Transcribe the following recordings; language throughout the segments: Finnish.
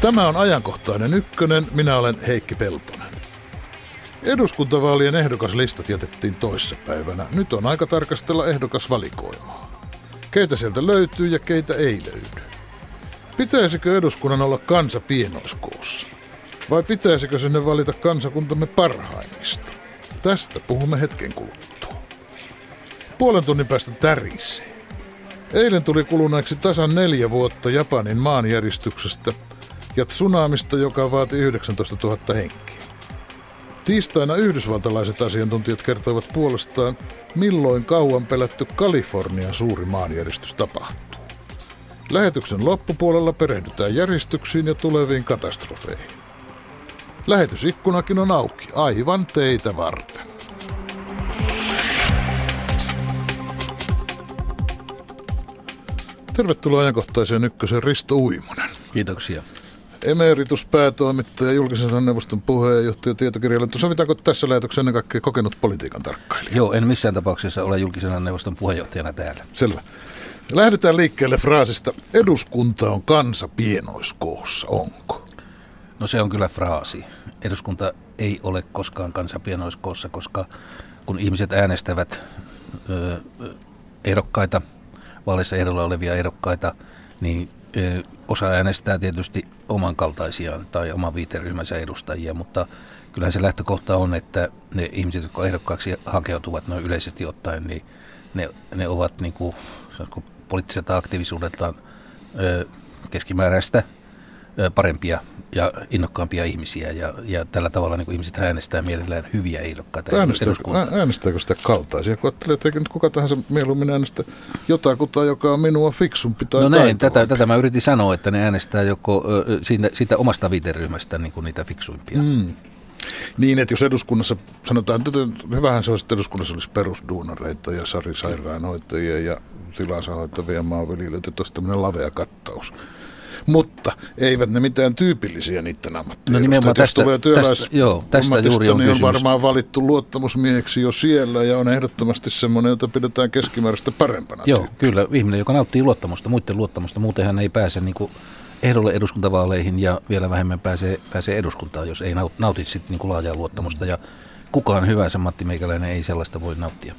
Tämä on ajankohtainen ykkönen, minä olen Heikki Peltonen. Eduskuntavaalien ehdokaslistat jätettiin toissapäivänä. Nyt on aika tarkastella ehdokasvalikoimaa. Keitä sieltä löytyy ja keitä ei löydy. Pitäisikö eduskunnan olla kansa pienoiskoossa? Vai pitäisikö sinne valita kansakuntamme parhaimmista? Tästä puhumme hetken kuluttua. Puolen tunnin päästä tärisee. Eilen tuli kuluneeksi tasan neljä vuotta Japanin maanjäristyksestä ja tsunamista, joka vaati 19 000 henkeä. Tiistaina yhdysvaltalaiset asiantuntijat kertoivat puolestaan, milloin kauan pelätty Kalifornian suuri maanjäristys tapahtuu. Lähetyksen loppupuolella perehdytään järjestyksiin ja tuleviin katastrofeihin. Lähetysikkunakin on auki, aivan teitä varten. Tervetuloa ajankohtaiseen ykkösen Risto Uimonen. Kiitoksia. Emerituspäätoimittaja, julkisen neuvoston puheenjohtaja, tietokirjailija. Sovitaanko tässä lähetyksessä ennen kaikkea kokenut politiikan tarkkailija? Joo, en missään tapauksessa ole julkisen neuvoston puheenjohtajana täällä. Selvä. Lähdetään liikkeelle fraasista, eduskunta on kansa pienoiskoossa, onko? No se on kyllä fraasi. Eduskunta ei ole koskaan kansa pienoiskoossa, koska kun ihmiset äänestävät ö, ehdokkaita, vaaleissa ehdolla olevia ehdokkaita, niin ö, osa äänestää tietysti oman kaltaisiaan tai oman viiteryhmänsä edustajia, mutta kyllähän se lähtökohta on, että ne ihmiset, jotka ehdokkaaksi hakeutuvat noin yleisesti ottaen, niin ne, ne ovat niin kuin, poliittiselta aktiivisuudeltaan keskimääräistä parempia ja innokkaampia ihmisiä ja, ja tällä tavalla niin ihmiset äänestää mielellään hyviä ehdokkaita. Äänestääkö, äänestääkö sitä kaltaisia? Kun ajattelee, että nyt kuka tahansa mieluummin äänestä jotakuta, joka on minua fiksumpi tai No näin, tätä, tätä mä yritin sanoa, että ne äänestää joko siitä, siitä omasta viiteryhmästä niin kuin niitä fiksuimpia. Mm. Niin, että jos eduskunnassa, sanotaan, että hyvähän se olisi, että eduskunnassa olisi perusduunareita ja Sari sairaanhoitajia ja tilansa hoitavia maanviljelijöitä, että olisi tämmöinen lavea kattaus mutta eivät ne mitään tyypillisiä niiden ammattia. No nimenomaan tästä, tulee tästä, joo, tästä juuri on niin on varmaan valittu luottamusmieheksi jo siellä ja on ehdottomasti semmoinen, jota pidetään keskimääräistä parempana. Joo, tyyppi. kyllä. Ihminen, joka nauttii luottamusta, muiden luottamusta, muuten hän ei pääse niin kuin ehdolle eduskuntavaaleihin ja vielä vähemmän pääsee, pääsee eduskuntaan, jos ei nauti sit niin kuin laajaa luottamusta. Ja kukaan hyvänsä Matti Meikäläinen ei sellaista voi nauttia.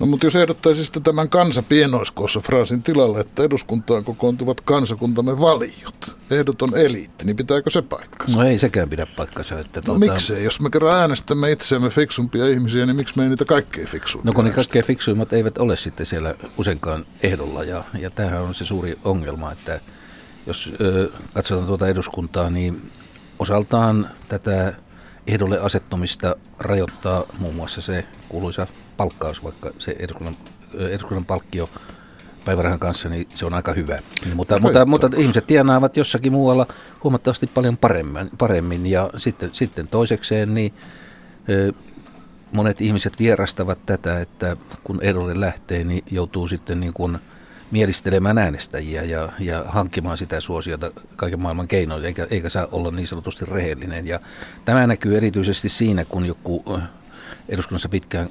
No mutta jos ehdottaisi sitten tämän kansa pienoiskoossa fraasin tilalle, että eduskuntaan kokoontuvat kansakuntamme valiot, ehdoton eliitti, niin pitääkö se paikkansa? No ei sekään pidä paikkansa. Että no tuota... miksei? Jos me kerran äänestämme itseämme fiksumpia ihmisiä, niin miksi me ei niitä kaikkein fiksuimpia No kun ne kaikkein fiksuimmat eivät ole sitten siellä useinkaan ehdolla ja, ja tämähän on se suuri ongelma, että jos ö, katsotaan tuota eduskuntaa, niin osaltaan tätä ehdolle asettumista rajoittaa muun muassa se kuuluisa palkkaus, vaikka se eduskunnan, eduskunnan palkkio päivärahan kanssa, niin se on aika hyvä. Mutta, mutta, mutta ihmiset tienaavat jossakin muualla huomattavasti paljon paremmin, paremmin ja sitten, sitten toisekseen niin monet ihmiset vierastavat tätä, että kun ehdolle lähtee, niin joutuu sitten niin kuin – mielistelemään äänestäjiä ja, ja hankkimaan sitä suosiota kaiken maailman keinoin, eikä, eikä saa olla niin sanotusti rehellinen. Ja tämä näkyy erityisesti siinä, kun joku eduskunnassa pitkään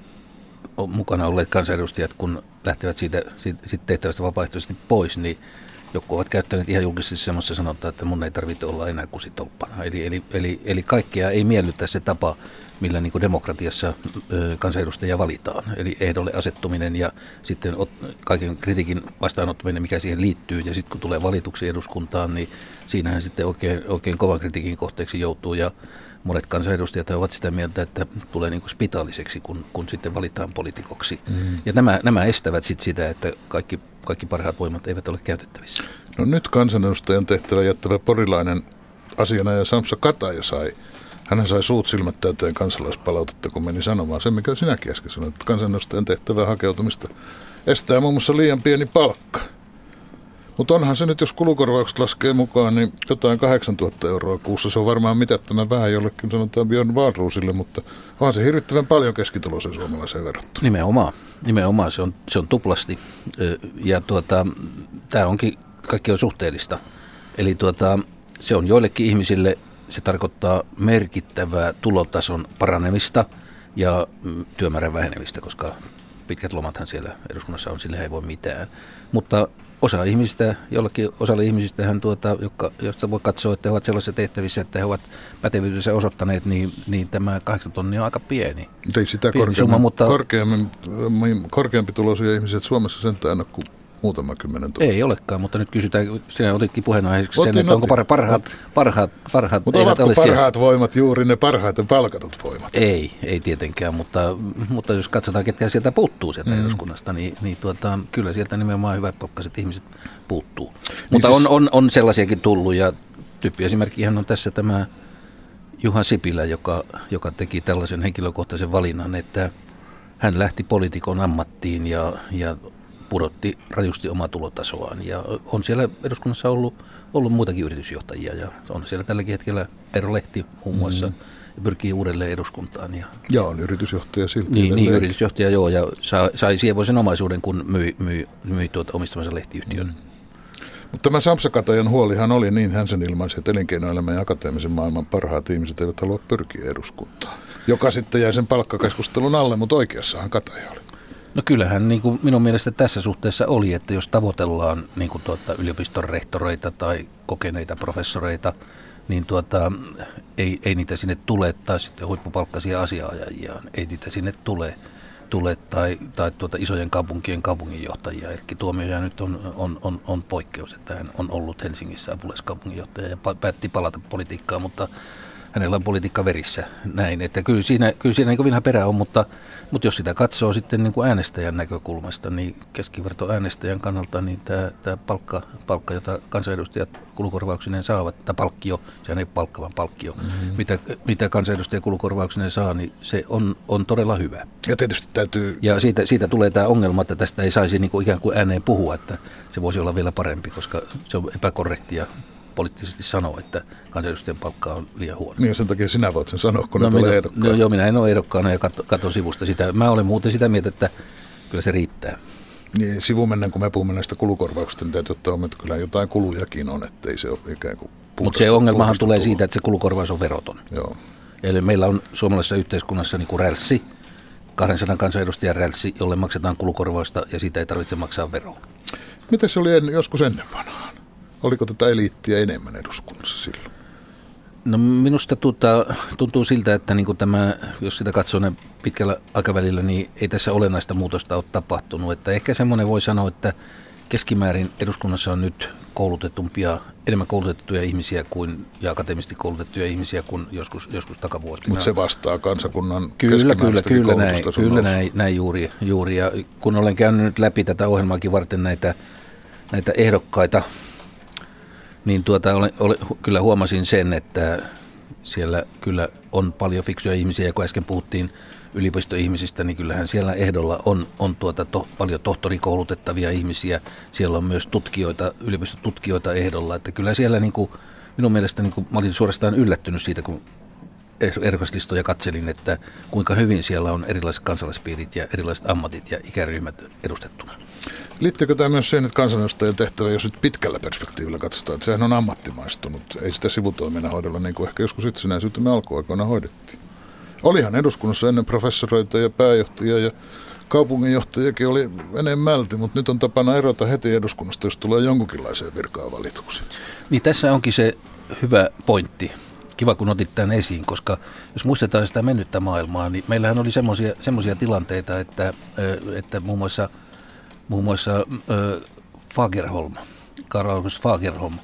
mukana olleet kansanedustajat, kun lähtevät siitä, siitä, siitä tehtävästä vapaaehtoisesti pois, niin joku ovat käyttäneet ihan julkisesti semmoista sanontaa, että mun ei tarvitse olla enää kusitolppana. Eli, eli, eli, eli kaikkea ei miellytä se tapa, millä niin demokratiassa kansanedustajia valitaan. Eli ehdolle asettuminen ja sitten kaiken kritiikin vastaanottaminen, mikä siihen liittyy. Ja sitten kun tulee valituksi eduskuntaan, niin siinähän sitten oikein, oikein kovan kritiikin kohteeksi joutuu. Ja monet kansanedustajat ovat sitä mieltä, että tulee niin kuin spitaaliseksi, kun, kun sitten valitaan poliitikoksi. Mm. Ja nämä, nämä estävät sitten sitä, että kaikki, kaikki parhaat voimat eivät ole käytettävissä. No nyt kansanedustajan tehtävä jättävä porilainen asiana ja Samsa Kataja sai hän sai suut silmät täyteen kansalaispalautetta, kun meni sanomaan sen, mikä sinäkin äsken sanoit, että kansanedustajan tehtävää hakeutumista estää muun muassa liian pieni palkka. Mutta onhan se nyt, jos kulukorvaukset laskee mukaan, niin jotain 8000 euroa kuussa. Se on varmaan mitättömän vähän jollekin, sanotaan Björn Wahlroosille, mutta onhan se hirvittävän paljon keskituloisen suomalaiseen verrattuna. Nimenomaan, nimenomaan se on, se on tuplasti. Ja tuota, tämä onkin, kaikki on suhteellista. Eli tuota, se on joillekin ihmisille se tarkoittaa merkittävää tulotason paranemista ja mm, työmäärän vähenemistä, koska pitkät lomathan siellä eduskunnassa on, sille ei voi mitään. Mutta osa ihmisistä, jollakin osalle ihmisistä, hän tuota, jotka, josta voi katsoa, että he ovat sellaisissa tehtävissä, että he ovat pätevyytensä osoittaneet, niin, niin tämä 8 tonnia on aika pieni. Ei sitä pieni summa, mutta... korkeammin, korkeampi tuloisia ihmisiä Suomessa sentään kuin muutama kymmenen tuntia. Ei olekaan, mutta nyt kysytään, sinä otitkin puheenaiheeksi sen, että onko parhaat, parhaat, parhaat Mutta ovatko ole parhaat siellä. voimat juuri ne parhaiten palkatut voimat? Ei, ei tietenkään, mutta, mutta jos katsotaan, ketkä sieltä puuttuu sieltä mm. eduskunnasta, niin, niin tuota, kyllä sieltä nimenomaan hyvät palkkaiset ihmiset puuttuu. Niin mutta siis... on, on, on sellaisiakin tullut ja tyyppiesimerkkihän on tässä tämä Juha Sipilä, joka, joka teki tällaisen henkilökohtaisen valinnan, että hän lähti poliitikon ammattiin ja, ja pudotti rajusti omaa tulotasoaan. Ja on siellä eduskunnassa ollut, ollut muitakin yritysjohtajia ja on siellä tälläkin hetkellä Eero Lehti muun mm. muassa. Mm. Pyrkii uudelleen eduskuntaan. Ja, ja on yritysjohtaja silti. Niin, niin yritysjohtaja joo, ja sai, sai sievoisen omaisuuden, kun myi, myi, myi tuota omistamansa lehtiyhtiön. Mm. Mutta tämä Samsa-Katajan huolihan oli niin, hän sen ilmaisi, että elinkeinoelämän ja akateemisen maailman parhaat ihmiset eivät halua pyrkiä eduskuntaan. Joka sitten jäi sen palkkakeskustelun alle, mutta oikeassahan Kataja oli. No kyllähän niin kuin minun mielestä tässä suhteessa oli, että jos tavoitellaan niin kuin tuota, yliopiston rehtoreita tai kokeneita professoreita, niin tuota, ei, ei niitä sinne tule, tai sitten huippupalkkaisia asiaajajia, ei niitä sinne tule, tule tai, tai tuota isojen kaupunkien kaupunginjohtajia. Erkki Tuomioja nyt on, on, on, on poikkeus, että hän on ollut Helsingissä apulaiskaupunginjohtaja ja päätti palata politiikkaan, mutta hänellä on politiikka verissä näin. Että kyllä siinä, kyllä siinä niin vinha perä on, mutta, mutta jos sitä katsoo sitten niin kuin äänestäjän näkökulmasta, niin keskiverto äänestäjän kannalta, niin tämä, tämä palkka, palkka, jota kansanedustajat kulukorvauksineen saavat, tämä palkkio, sehän ei palkka, vaan palkkio, mm-hmm. mitä, mitä kansanedustajat kulukorvauksineen saa, niin se on, on todella hyvä. Ja tietysti täytyy... Ja siitä, siitä tulee tämä ongelma, että tästä ei saisi niin kuin ikään kuin ääneen puhua, että se voisi olla vielä parempi, koska se on epäkorrektia poliittisesti sanoa, että kansanedustajan palkka on liian huono. Niin sen takia sinä voit sen sanoa, kun no, et ole ehdokkaana. No, joo, minä en ole ehdokkaana ja katon, katon sivusta sitä. Mä olen muuten sitä mieltä, että kyllä se riittää. Niin, sivumennen, kun me puhumme näistä kulukorvauksista, niin täytyy ottaa että kyllä jotain kulujakin on, ettei se ole ikään kuin Mutta se ongelmahan tulee siitä, että se kulukorvaus on veroton. Joo. Eli meillä on suomalaisessa yhteiskunnassa niin kuin rälssi, 200 kansanedustajan rälssi, jolle maksetaan kulukorvausta ja siitä ei tarvitse maksaa veroa. Miten se oli en, joskus ennen vanhaan? Oliko tätä eliittiä enemmän eduskunnassa silloin? No minusta tuota, tuntuu siltä, että niin kuin tämä, jos sitä katsoo pitkällä aikavälillä, niin ei tässä olennaista muutosta ole tapahtunut. Että ehkä semmoinen voi sanoa, että keskimäärin eduskunnassa on nyt koulutetumpia, enemmän koulutettuja ihmisiä kuin, ja akateemisesti koulutettuja ihmisiä kuin joskus, joskus takavuosina. Mutta se vastaa kansakunnan Kyllä, kyllä, kyllä, näin, kyllä näin, näin juuri, juuri. Ja kun olen käynyt nyt läpi tätä ohjelmaakin varten näitä, näitä ehdokkaita, niin tuota, olen, olen, kyllä huomasin sen, että siellä kyllä on paljon fiksuja ihmisiä, ja kun äsken puhuttiin yliopistoihmisistä, niin kyllähän siellä ehdolla on, on tuota to, paljon tohtorikoulutettavia ihmisiä. Siellä on myös tutkijoita, yliopistotutkijoita ehdolla, että kyllä siellä niin kuin, minun mielestä niin kuin, mä olin suorastaan yllättynyt siitä, kun ehdokaslistoja katselin, että kuinka hyvin siellä on erilaiset kansalaispiirit ja erilaiset ammatit ja ikäryhmät edustettuna. Liittyykö tämä myös siihen, että kansanedustajan tehtävä, jos nyt pitkällä perspektiivillä katsotaan, että sehän on ammattimaistunut, ei sitä sivutoimena hoidella niin kuin ehkä joskus itsenäisyytemme alkuaikoina hoidettiin. Olihan eduskunnassa ennen professoreita ja pääjohtajia ja kaupunginjohtajakin oli enemmälti, mutta nyt on tapana erota heti eduskunnasta, jos tulee jonkunlaiseen virkaan valituksi. Niin tässä onkin se hyvä pointti. Kiva, kun otit tämän esiin, koska jos muistetaan sitä mennyttä maailmaa, niin meillähän oli semmoisia tilanteita, että, että muun muassa – muun muassa äh, Fagerholm, Karl August Fagerholm,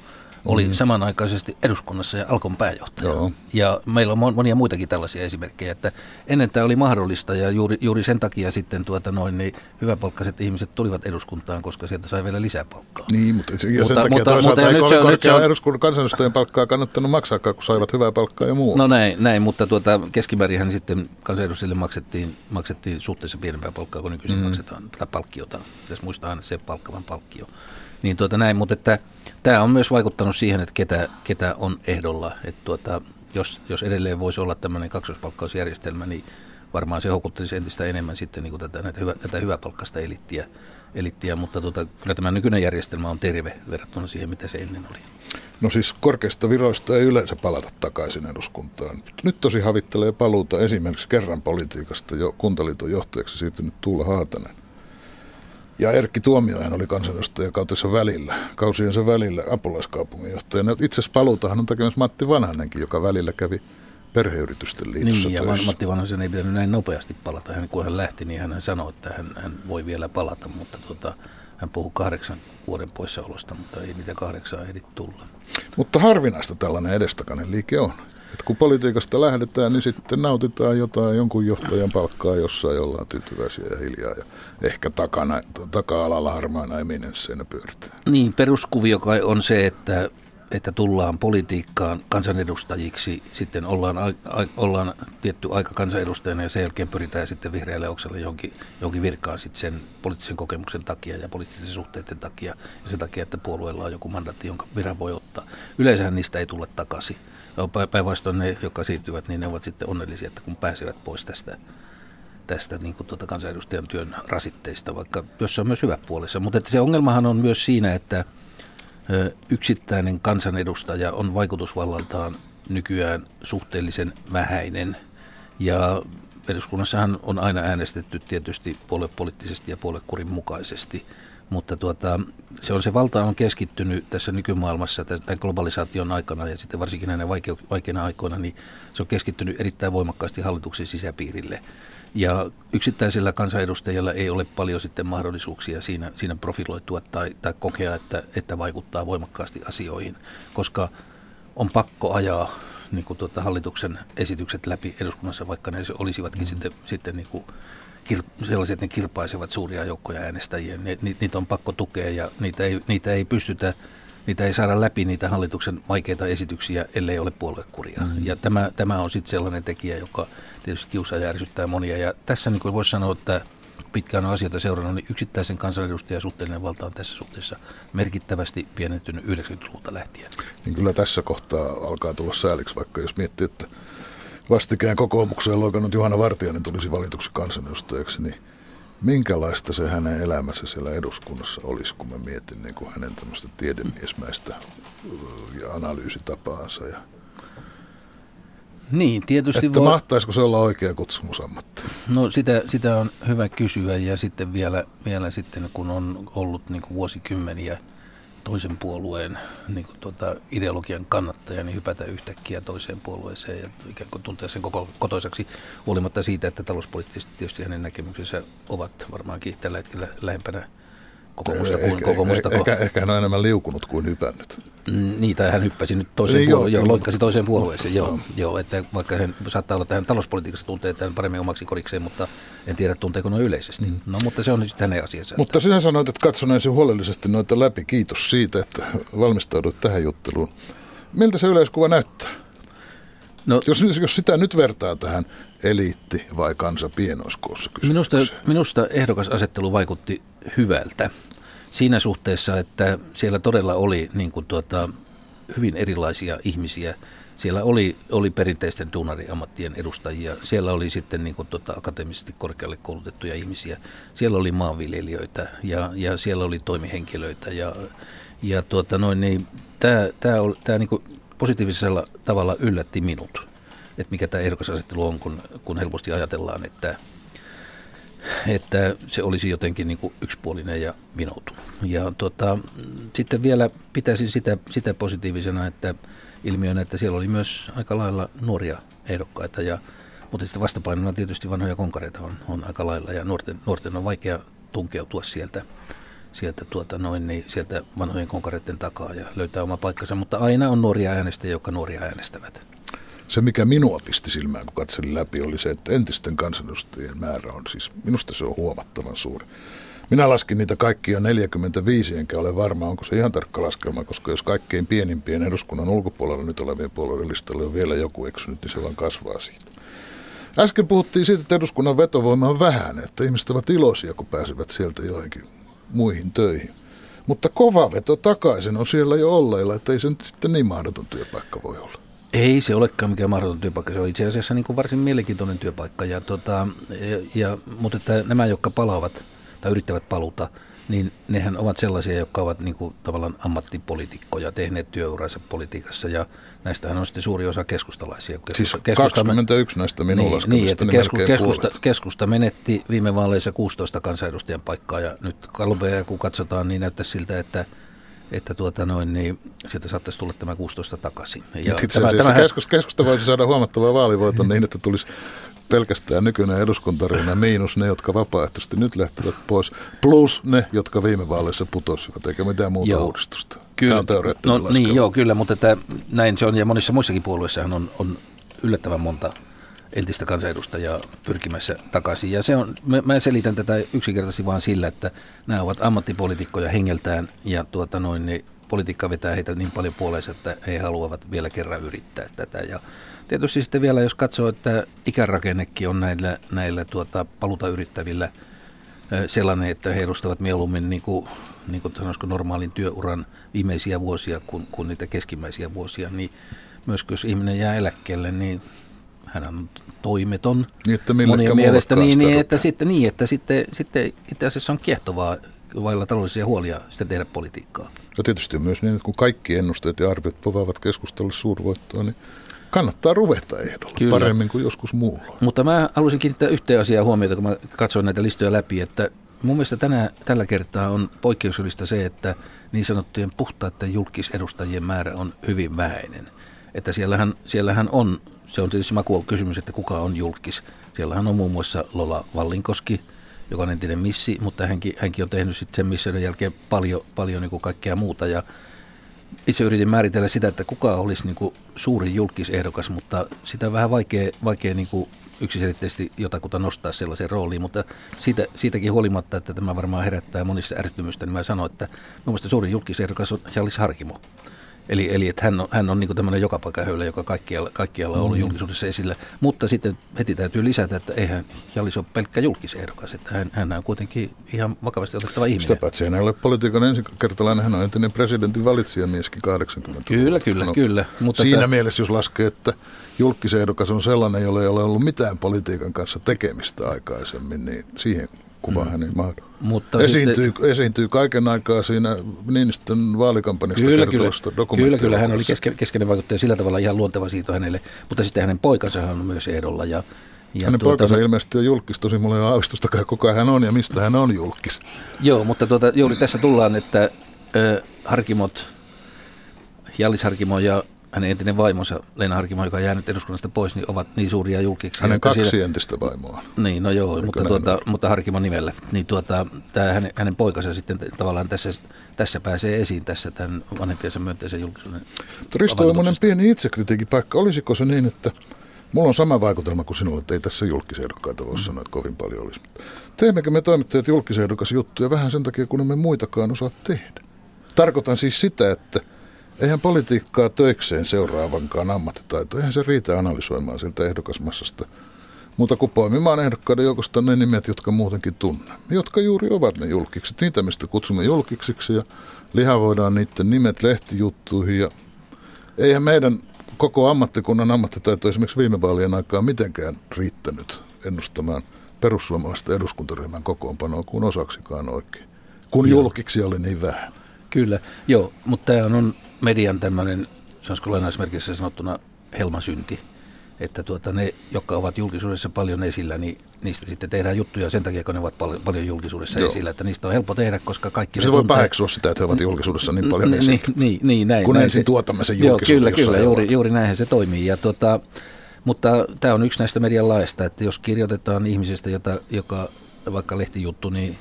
oli mm. samanaikaisesti eduskunnassa ja Alkon pääjohtaja. Joo. Ja meillä on monia muitakin tällaisia esimerkkejä, että ennen tämä oli mahdollista ja juuri, juuri sen takia sitten tuota noin, niin hyväpalkkaiset ihmiset tulivat eduskuntaan, koska sieltä sai vielä lisäpalkkaa. Niin, mutta, ja sen mutta, takia mutta, toisaalta mutta, ei nyt se on, nyt se on, eduskunnan kansanedustajien palkkaa kannattanut maksaa, kun saivat hyvää palkkaa ja muuta. No näin, näin mutta tuota, keskimäärinhän sitten kansanedustajille maksettiin, maksettiin suhteessa pienempää palkkaa kuin nykyisin mm. maksetaan tätä palkkiota. Pitäisi muistaa aina se palkkavan palkkio. Niin tuota näin, mutta että tämä on myös vaikuttanut siihen, että ketä, ketä on ehdolla. Että tuota, jos, jos edelleen voisi olla tämmöinen kaksoispalkkausjärjestelmä, niin varmaan se houkuttelisi entistä enemmän sitten niin kuin tätä, näitä hyvä, tätä hyväpalkkaista elittiä, elittiä mutta tuota, kyllä tämä nykyinen järjestelmä on terve verrattuna siihen, mitä se ennen oli. No siis korkeista viroista ei yleensä palata takaisin eduskuntaan. Nyt tosi havittelee paluuta esimerkiksi kerran politiikasta jo kuntaliiton johtajaksi siirtynyt Tuula Haatanen. Ja Erkki Tuomiojan oli kansanedustaja kautensa välillä, kausiensa välillä apulaiskaupunginjohtaja. Itse asiassa paluutahan on tekemässä Matti Vanhanenkin, joka välillä kävi perheyritysten liitossa Niin, ja töissä. Matti Vanhasen ei pitänyt näin nopeasti palata. Hän, kun hän lähti, niin hän sanoi, että hän, hän voi vielä palata, mutta tota, hän puhui kahdeksan vuoden poissaolosta, mutta ei niitä kahdeksaa ehdi tulla. Mutta harvinaista tällainen edestakainen liike on. Et kun politiikasta lähdetään, niin sitten nautitaan jotain jonkun johtajan palkkaa jossain, ollaan tyytyväisiä ja hiljaa. Ja ehkä takana, taka-alalla harmaana eminensseinä pyöritään. Niin, peruskuvio kai on se, että, että tullaan politiikkaan kansanedustajiksi, sitten ollaan, a, a, ollaan tietty aika kansanedustajana ja sen jälkeen pyritään sitten vihreälle oksalle johonkin, johonkin virkaan sitten sen poliittisen kokemuksen takia ja poliittisen suhteiden takia ja sen takia, että puolueella on joku mandaatti, jonka viran voi ottaa. Yleensähän niistä ei tule takaisin. Päinvastoin ne, jotka siirtyvät, niin ne ovat sitten onnellisia, että kun pääsevät pois tästä tästä niin kuin tuota kansanedustajan työn rasitteista, vaikka jossa on myös hyvä puolessa. Mutta että se ongelmahan on myös siinä, että yksittäinen kansanedustaja on vaikutusvallaltaan nykyään suhteellisen vähäinen. Ja eduskunnassahan on aina äänestetty tietysti puoluepoliittisesti ja puoluekurin mukaisesti. Mutta tuota, se on se valta on keskittynyt tässä nykymaailmassa tämän globalisaation aikana ja sitten varsinkin näinä vaikeina aikoina, niin se on keskittynyt erittäin voimakkaasti hallituksen sisäpiirille. Ja yksittäisellä kansanedustajalla ei ole paljon sitten mahdollisuuksia siinä, siinä profiloitua tai, tai kokea, että, että vaikuttaa voimakkaasti asioihin, koska on pakko ajaa niin kuin tuota, hallituksen esitykset läpi eduskunnassa, vaikka ne olisivatkin mm. sitten, sitten niin kuin kir, sellaiset, että ne kirpaisevat suuria joukkoja äänestäjiä. Ne, ni, niitä on pakko tukea ja niitä ei, niitä ei pystytä niitä ei saada läpi niitä hallituksen vaikeita esityksiä, ellei ole puoluekuria. Mm. Ja tämä, tämä on sitten sellainen tekijä, joka tietysti kiusaa ja ärsyttää monia. Ja tässä niin voisi sanoa, että pitkään on asioita seurannut, niin yksittäisen kansanedustajan suhteellinen valta on tässä suhteessa merkittävästi pienentynyt 90-luvulta lähtien. Niin kyllä tässä kohtaa alkaa tulla sääliksi, vaikka jos miettii, että vastikään kokoomukseen loikannut Juhana Vartiainen tulisi valituksi kansanedustajaksi, niin minkälaista se hänen elämässä siellä eduskunnassa olisi, kun mä mietin niin kuin hänen tämmöistä tiedemiesmäistä ja analyysitapaansa ja niin, tietysti että voi... mahtaisiko se olla oikea kutsumusammatti? No sitä, sitä on hyvä kysyä ja sitten vielä, vielä sitten kun on ollut niin kuin vuosikymmeniä toisen puolueen niin kuin tuota, ideologian kannattaja, niin hypätä yhtäkkiä toiseen puolueeseen ja ikään kuin tuntea sen koko kotoisaksi, huolimatta siitä, että talouspoliittisesti tietysti hänen näkemyksensä ovat varmaankin tällä hetkellä lähempänä kokoomusta kuin ehkä, kokoomusta. Ehkä, ehkä hän on enemmän liukunut kuin hypännyt. Mm, niin, tai hän hyppäsi nyt toiseen niin, puolue- joo, loikkasi toiseen puolueeseen, joo, joo, että vaikka hän saattaa olla, että hän talouspolitiikassa tuntee tämän paremmin omaksi korikseen, mutta en tiedä tunteeko noin yleisesti. Mm. No, mutta se on sitten hänen asiansa. Mutta sinä sanoit, että katsoneesi huolellisesti noita läpi. Kiitos siitä, että valmistauduit tähän jutteluun. Miltä se yleiskuva näyttää? No, jos, jos sitä nyt vertaa tähän eliitti vai kansa pienoiskoossa minusta, minusta ehdokasasettelu vaikutti hyvältä siinä suhteessa, että siellä todella oli niin kuin tuota, hyvin erilaisia ihmisiä. Siellä oli, oli perinteisten duunariammattien edustajia, siellä oli sitten niin kuin, tuota, akateemisesti korkealle koulutettuja ihmisiä, siellä oli maanviljelijöitä ja, ja siellä oli toimihenkilöitä. Ja, ja tuota, noin, niin, tämä, tämä, tämä niin kuin positiivisella tavalla yllätti minut, että mikä tämä ehdokasasettelu on, kun, kun helposti ajatellaan, että, että se olisi jotenkin niin kuin yksipuolinen ja vinoutunut. Ja tuota, sitten vielä pitäisin sitä, sitä positiivisena, että ilmiönä, että siellä oli myös aika lailla nuoria ehdokkaita, ja, mutta sitten vastapainona tietysti vanhoja konkareita on, on aika lailla, ja nuorten, nuorten on vaikea tunkeutua sieltä, sieltä, tuota noin, niin sieltä vanhojen konkareiden takaa ja löytää oma paikkansa, mutta aina on nuoria äänestäjiä, jotka nuoria äänestävät. Se, mikä minua pisti silmään, kun katselin läpi, oli se, että entisten kansanedustajien määrä on siis, minusta se on huomattavan suuri. Minä laskin niitä kaikkia 45, enkä ole varma, onko se ihan tarkka laskelma, koska jos kaikkein pienimpien eduskunnan ulkopuolella nyt olevien puolueiden listalla on vielä joku eksynyt, niin se vaan kasvaa siitä. Äsken puhuttiin siitä, että eduskunnan vetovoima on vähän, että ihmiset ovat iloisia, kun pääsevät sieltä joihinkin muihin töihin. Mutta kova veto takaisin on siellä jo olleilla, että ei se nyt sitten niin mahdoton työpaikka voi olla. Ei se olekaan mikään mahdoton työpaikka, se on itse asiassa niin kuin varsin mielenkiintoinen työpaikka. Ja, tota, ja, ja, mutta että nämä, jotka palaavat tai yrittävät paluta, niin nehän ovat sellaisia, jotka ovat niin kuin, tavallaan ammattipolitiikkoja, tehneet työuransa politiikassa ja näistähän on sitten suuri osa keskustalaisia. Keskusta, siis keskusta, 21 näistä minun niin, niin, että kesku, keskusta, keskusta menetti viime vaaleissa 16 kansanedustajan paikkaa ja nyt kalpeja kun katsotaan, niin näyttää siltä, että että tuota noin, niin sieltä saattaisi tulla tämä 16 takaisin. Ja Itse tämä, tämä, keskusta, keskusta voisi saada huomattavaa vaalivoiton niin, että tulisi pelkästään nykyinen eduskuntaryhmä miinus ne, jotka vapaaehtoisesti nyt lähtevät pois, plus ne, jotka viime vaaleissa putosivat, eikä mitään muuta joo. uudistusta. Kyllä, no, niin, joo, kyllä, mutta että näin se on, ja monissa muissakin puolueissahan on, on yllättävän monta entistä kansanedustajaa pyrkimässä takaisin. Ja se on, mä, mä selitän tätä yksinkertaisesti vaan sillä, että nämä ovat ammattipolitiikkoja hengeltään ja tuota noin, niin politiikka vetää heitä niin paljon puoleensa, että he haluavat vielä kerran yrittää tätä. Ja tietysti sitten vielä, jos katsoo, että ikärakennekin on näillä, näillä tuota, paluta yrittävillä sellainen, että he edustavat mieluummin niin kuin, niin kuin normaalin työuran viimeisiä vuosia kuin, kuin niitä keskimmäisiä vuosia, niin myös jos ihminen jää eläkkeelle, niin hän on toimeton niin, että monien mielestä, niin, niin, että sitten, niin, että sitten, sitten itse asiassa on kiehtovaa vailla taloudellisia huolia sitten tehdä politiikkaa. Ja tietysti myös niin, että kun kaikki ennusteet ja arviot povaavat keskustelulle suurvoittoa, niin kannattaa ruveta ehdolla Kyllä. paremmin kuin joskus muulla. Mutta mä haluaisin kiinnittää yhteen asiaan huomiota, kun mä katsoin näitä listoja läpi, että mun mielestä tänä, tällä kertaa on poikkeuksellista se, että niin sanottujen puhtaiden julkisedustajien määrä on hyvin vähäinen. Että siellähän, siellähän on, se on tietysti maku kysymys, että kuka on julkis. Siellähän on muun muassa Lola Vallinkoski, joka on entinen missi, mutta hänkin, hänkin on tehnyt sitten sen missioiden jälkeen paljon, paljon niin kuin kaikkea muuta. Ja itse yritin määritellä sitä, että kuka olisi niin kuin suuri julkisehdokas, mutta sitä on vähän vaikea, vaikea niin kuin yksiselitteisesti jotakuta nostaa sellaiseen rooliin, mutta siitä, siitäkin huolimatta, että tämä varmaan herättää monissa ärtymystä, niin mä sanoin, että mun mielestä suurin julkisehdokas on Jallis Harkimo. Eli, eli että hän on, hän on niin tämmöinen joka höylä, joka kaikkialla, kaikkialla on ollut mm. julkisuudessa esillä. Mutta sitten heti täytyy lisätä, että eihän Jallis ole pelkkä julkisehdokas. Että hän, hän on kuitenkin ihan vakavasti otettava ihminen. Sitä paitsi hän ei ole politiikan ensikertalainen, hän on entinen presidentin valitsijamieskin 80 Kyllä, kyllä, no, kyllä. Mutta siinä että, mielessä, jos laskee, että julkisehdokas on sellainen, jolla ei ole ollut mitään politiikan kanssa tekemistä aikaisemmin, niin siihen kuva mm. hän ei mahdu. Mutta esiintyy, sitten, esiintyy kaiken aikaa siinä Niinistön vaalikampanjasta kyllä, kertovasta kyllä, kyllä, kyllä, hän oli keske, keskeinen vaikuttaja sillä tavalla ihan luonteva siito hänelle, mutta sitten hänen poikansa on myös ehdolla. Ja, ja hänen tuota, poikansa ilmeisesti on julkis, tosi mulla ei ole aavistustakaan kuka hän on ja mistä hän on julkis. Joo, mutta tuota, juuri tässä tullaan, että äh, Harkimot, Jallis Harkimo ja hänen entinen vaimonsa Leena Harkimo, joka on jäänyt eduskunnasta pois, niin ovat niin suuria julkiksi. Hänen kaksi siellä, entistä vaimoa. Niin, no joo, mutta, tuota, mutta Harkimo nimellä. Niin tuota, tämä hänen, hänen poikansa sitten tavallaan tässä, tässä pääsee esiin tässä tämän vanhempiensa myönteisen julkisuuden. Risto on pieni itsekritiikin paikka. Olisiko se niin, että Mulla on sama vaikutelma kuin sinulla, että ei tässä julkisehdokkaita voi mm. sanoa, että kovin paljon olisi. Teemmekö me toimittajat julkisehdokas juttuja vähän sen takia, kun emme muitakaan osaa tehdä? Tarkoitan siis sitä, että – Eihän politiikkaa töikseen seuraavankaan ammattitaito. Eihän se riitä analysoimaan siltä ehdokasmassasta. Mutta kuin poimimaan ehdokkaiden joukosta ne nimet, jotka muutenkin tunne. Jotka juuri ovat ne julkikset. Niitä, mistä kutsumme julkiksiksi ja lihavoidaan niiden nimet lehtijuttuihin. Ja eihän meidän koko ammattikunnan ammattitaito esimerkiksi viime vaalien aikaa mitenkään riittänyt ennustamaan perussuomalaisten eduskuntaryhmän kokoonpanoa kuin osaksikaan oikein. Kun julkiksi oli niin vähän. Kyllä, joo, mutta tämä on median tämmöinen, sanoisiko lainausmerkissä sanottuna helmasynti, että tuota, ne, jotka ovat julkisuudessa paljon esillä, niin niistä sitten tehdään juttuja sen takia, kun ne ovat paljon, paljon julkisuudessa Joo. esillä, että niistä on helppo tehdä, koska kaikki... Se voi tuntee... paheksua sitä, että he ovat julkisuudessa niin paljon niin, esillä. Niin, niin, niin näin. Kun näin ensin se, tuotamme sen julkisuuden, Joo, kyllä, kyllä, juuri, juuri näinhän se toimii. Ja tuota, mutta tämä on yksi näistä median laista, että jos kirjoitetaan ihmisestä, jota, joka vaikka lehtijuttu, niin,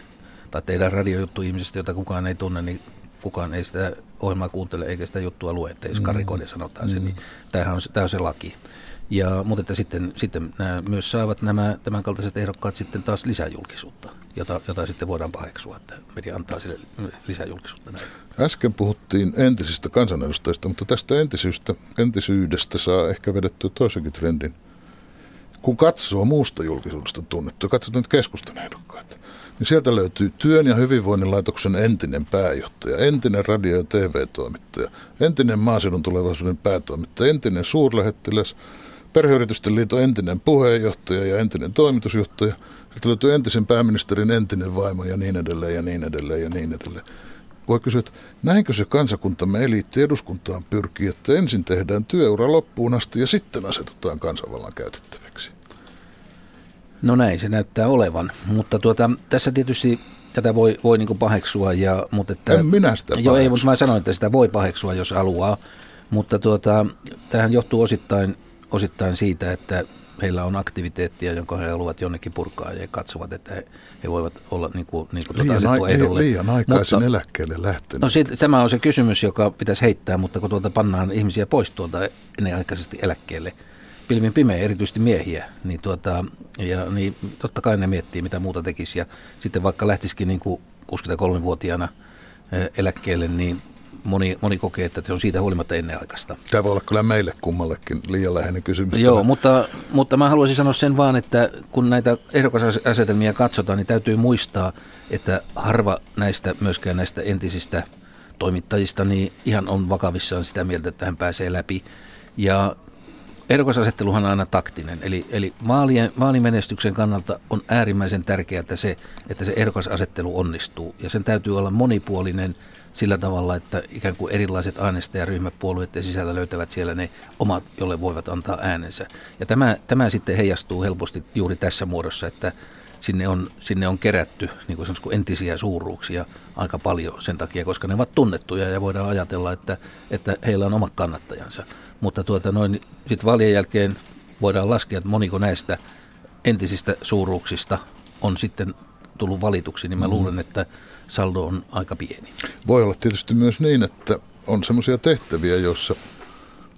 tai tehdään radiojuttu ihmisestä, jota kukaan ei tunne, niin kukaan ei sitä ohjelmaa kuuntele eikä sitä juttua lue, että jos mm. karikoiden sanotaan mm. se, niin tämähän on, tämä on se laki. Ja, mutta että sitten, sitten nämä myös saavat nämä tämänkaltaiset ehdokkaat sitten taas lisäjulkisuutta, jota, jota sitten voidaan paheksua, että media antaa sille lisäjulkisuutta. Näin. Äsken puhuttiin entisistä kansanedustajista, mutta tästä entisyydestä, entisyydestä saa ehkä vedettyä toisenkin trendin. Kun katsoo muusta julkisuudesta tunnettua, katsoo nyt keskustan ehdokkaita, niin sieltä löytyy työn ja hyvinvoinnin laitoksen entinen pääjohtaja, entinen radio- ja TV-toimittaja, entinen maaseudun tulevaisuuden päätoimittaja, entinen suurlähettiläs, perheyritysten liiton entinen puheenjohtaja ja entinen toimitusjohtaja. Sitten löytyy entisen pääministerin entinen vaimo ja niin edelleen ja niin edelleen ja niin edelleen. Voi kysyä, että näinkö se kansakuntamme eliitti eduskuntaan pyrkii, että ensin tehdään työura loppuun asti ja sitten asetutaan kansanvallan käytettäväksi? No näin se näyttää olevan, mutta tuota, tässä tietysti tätä voi, voi niin paheksua. Ja, mutta että, en minä sitä Joo, ei, mutta mä sanoin, että sitä voi paheksua, jos haluaa. Mutta tuota, tähän johtuu osittain, osittain siitä, että heillä on aktiviteettia, jonka he haluavat jonnekin purkaa ja katsovat, että he, he voivat olla niin kuin, niin kuin liian, tuota ehdolle. liian aikaisin mutta, eläkkeelle lähtenyt. No sit, tämä on se kysymys, joka pitäisi heittää, mutta kun tuolta pannaan ihmisiä pois tuolta ennenaikaisesti eläkkeelle, pilvin pimeä, erityisesti miehiä, niin, tuota, ja, niin totta kai ne miettii, mitä muuta tekisi. Ja sitten vaikka lähtisikin niin kuin 63-vuotiaana eläkkeelle, niin moni, moni kokee, että se on siitä huolimatta ennenaikaista. Tämä voi olla kyllä meille kummallekin liian läheinen kysymys. Joo, mutta, mutta mä haluaisin sanoa sen vaan, että kun näitä ehdokasasetelmia katsotaan, niin täytyy muistaa, että harva näistä, myöskään näistä entisistä toimittajista, niin ihan on vakavissaan sitä mieltä, että hän pääsee läpi. Ja ehdokasasetteluhan on aina taktinen, eli, eli vaalien, vaalimenestyksen kannalta on äärimmäisen tärkeää että se, että se ehdokasasettelu onnistuu, ja sen täytyy olla monipuolinen sillä tavalla, että ikään kuin erilaiset äänestäjäryhmät puolueiden sisällä löytävät siellä ne omat, jolle voivat antaa äänensä. Ja tämä, tämä sitten heijastuu helposti juuri tässä muodossa, että sinne on, sinne on kerätty niin kuin entisiä suuruuksia aika paljon sen takia, koska ne ovat tunnettuja ja voidaan ajatella, että, että heillä on omat kannattajansa. Mutta tuota noin, sitten vaalien jälkeen voidaan laskea, että moniko näistä entisistä suuruuksista on sitten tullut valituksi, niin mä mm. luulen, että saldo on aika pieni. Voi olla tietysti myös niin, että on semmoisia tehtäviä, joissa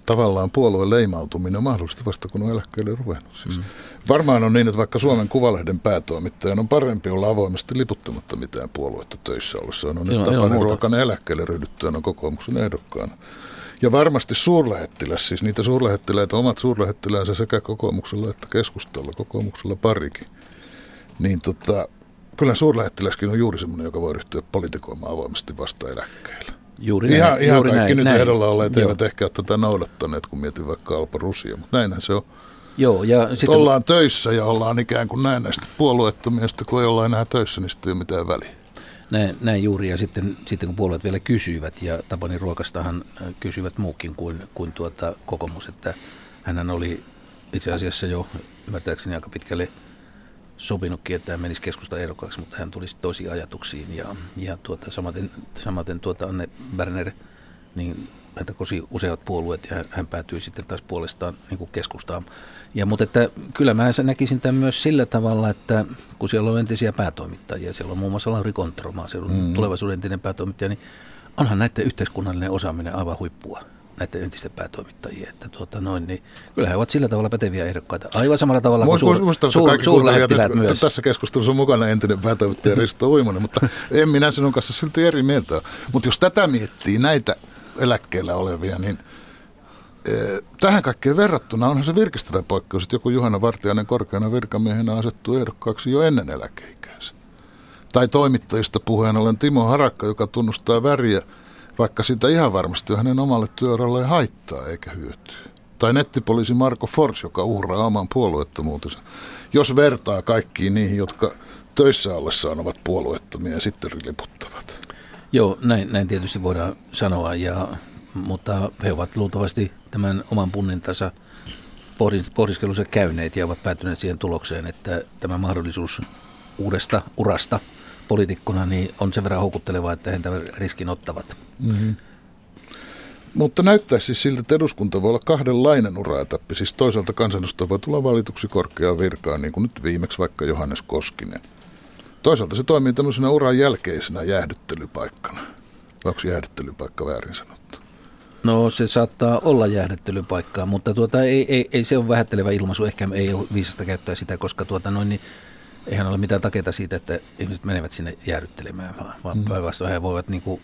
tavallaan puolueen leimautuminen on mahdollista vasta kun on eläkkeelle ruvennut. Siis mm. Varmaan on niin, että vaikka Suomen Kuvalehden päätoimittajan on parempi olla avoimesti liputtamatta mitään puoluetta töissä ollessa. On nyt Tapani Ruokanen eläkkeelle ryhdyttyään on kokoomuksen ehdokkaana. Ja varmasti suurlähettiläs, siis niitä suurlähettiläitä, omat suurlähettiläänsä sekä kokoomuksella että keskustalla, kokoomuksella parikin. Niin tota, kyllä suurlähettiläskin on juuri semmoinen, joka voi ryhtyä politikoimaan avoimesti vasta eläkkeelle. Juuri ihan, näin, ihan juuri kaikki näin, nyt näin. ehdolla olleet Joo. eivät ehkä ole tätä noudattaneet, kun mietin vaikka Alpa Rusia, mutta näinhän se on. Joo, ja sitten... Ollaan töissä ja ollaan ikään kuin näin näistä puolueettomia, kun ei olla enää töissä, niin sitten ei ole mitään väliä. Näin, näin juuri, ja sitten, sitten kun puolueet vielä kysyivät, ja Tapani Ruokastahan kysyvät muukin kuin, kuin tuota kokoomus, että hän oli itse asiassa jo ymmärtääkseni aika pitkälle sopinutkin, että hän menisi keskusta ehdokkaaksi, mutta hän tuli toisiin ajatuksiin. Ja, ja tuota, samaten, samaten tuota Anne Berner, niin häntä kosi useat puolueet ja hän päätyi sitten taas puolestaan niin keskustaan. Ja, mutta että, kyllä mä näkisin tämän myös sillä tavalla, että kun siellä on entisiä päätoimittajia, siellä on muun muassa Lauri Kontro, maaseudun mm. tulevaisuuden entinen päätoimittaja, niin onhan näiden yhteiskunnallinen osaaminen aivan huippua näiden entisten päätoimittajien. Että tuota noin, niin kyllä he ovat sillä tavalla päteviä ehdokkaita. Aivan samalla tavalla kuin suur, suur, suurlähettiläät myös. Tässä keskustelussa on mukana entinen päätoimittaja Risto Uimonen, mutta en minä sinun kanssa silti eri mieltä Mutta jos tätä miettii, näitä eläkkeellä olevia, niin tähän kaikkeen verrattuna onhan se virkistävä poikkeus, että joku Juhana Vartiainen korkeana virkamiehenä asettuu ehdokkaaksi jo ennen eläkeikänsä. Tai toimittajista puheen ollen Timo Harakka, joka tunnustaa väriä – vaikka sitä ihan varmasti on hänen omalle työuralleen haittaa eikä hyötyä. Tai nettipoliisi Marko Fors, joka uhraa oman puolueettomuutensa. Jos vertaa kaikkiin niihin, jotka töissä ollessaan ovat puolueettomia ja sitten liputtavat. Joo, näin, näin tietysti voidaan sanoa, ja, mutta he ovat luultavasti tämän oman punnintansa pohdiskelussa käyneet ja ovat päätyneet siihen tulokseen, että tämä mahdollisuus uudesta urasta – poliitikkona, niin on sen verran houkuttelevaa, että he tämän riskin ottavat. Mm-hmm. Mutta näyttää siis siltä, että eduskunta voi olla kahdenlainen uraetappi. Siis toisaalta kansanedustaja voi tulla valituksi korkeaan virkaan, niin kuin nyt viimeksi vaikka Johannes Koskinen. Toisaalta se toimii tämmöisenä uran jälkeisenä jäähdyttelypaikkana. Onko jäähdyttelypaikka väärin sanottu? No se saattaa olla jäähdyttelypaikkaa, mutta tuota, ei, ei, ei, se ole vähättelevä ilmaisu. Ehkä ei ole viisasta käyttää sitä, koska tuota, noin, niin eihän ole mitään takeita siitä, että ihmiset menevät sinne jäädyttelemään, vaan, mm. päinvastoin he voivat niin kuin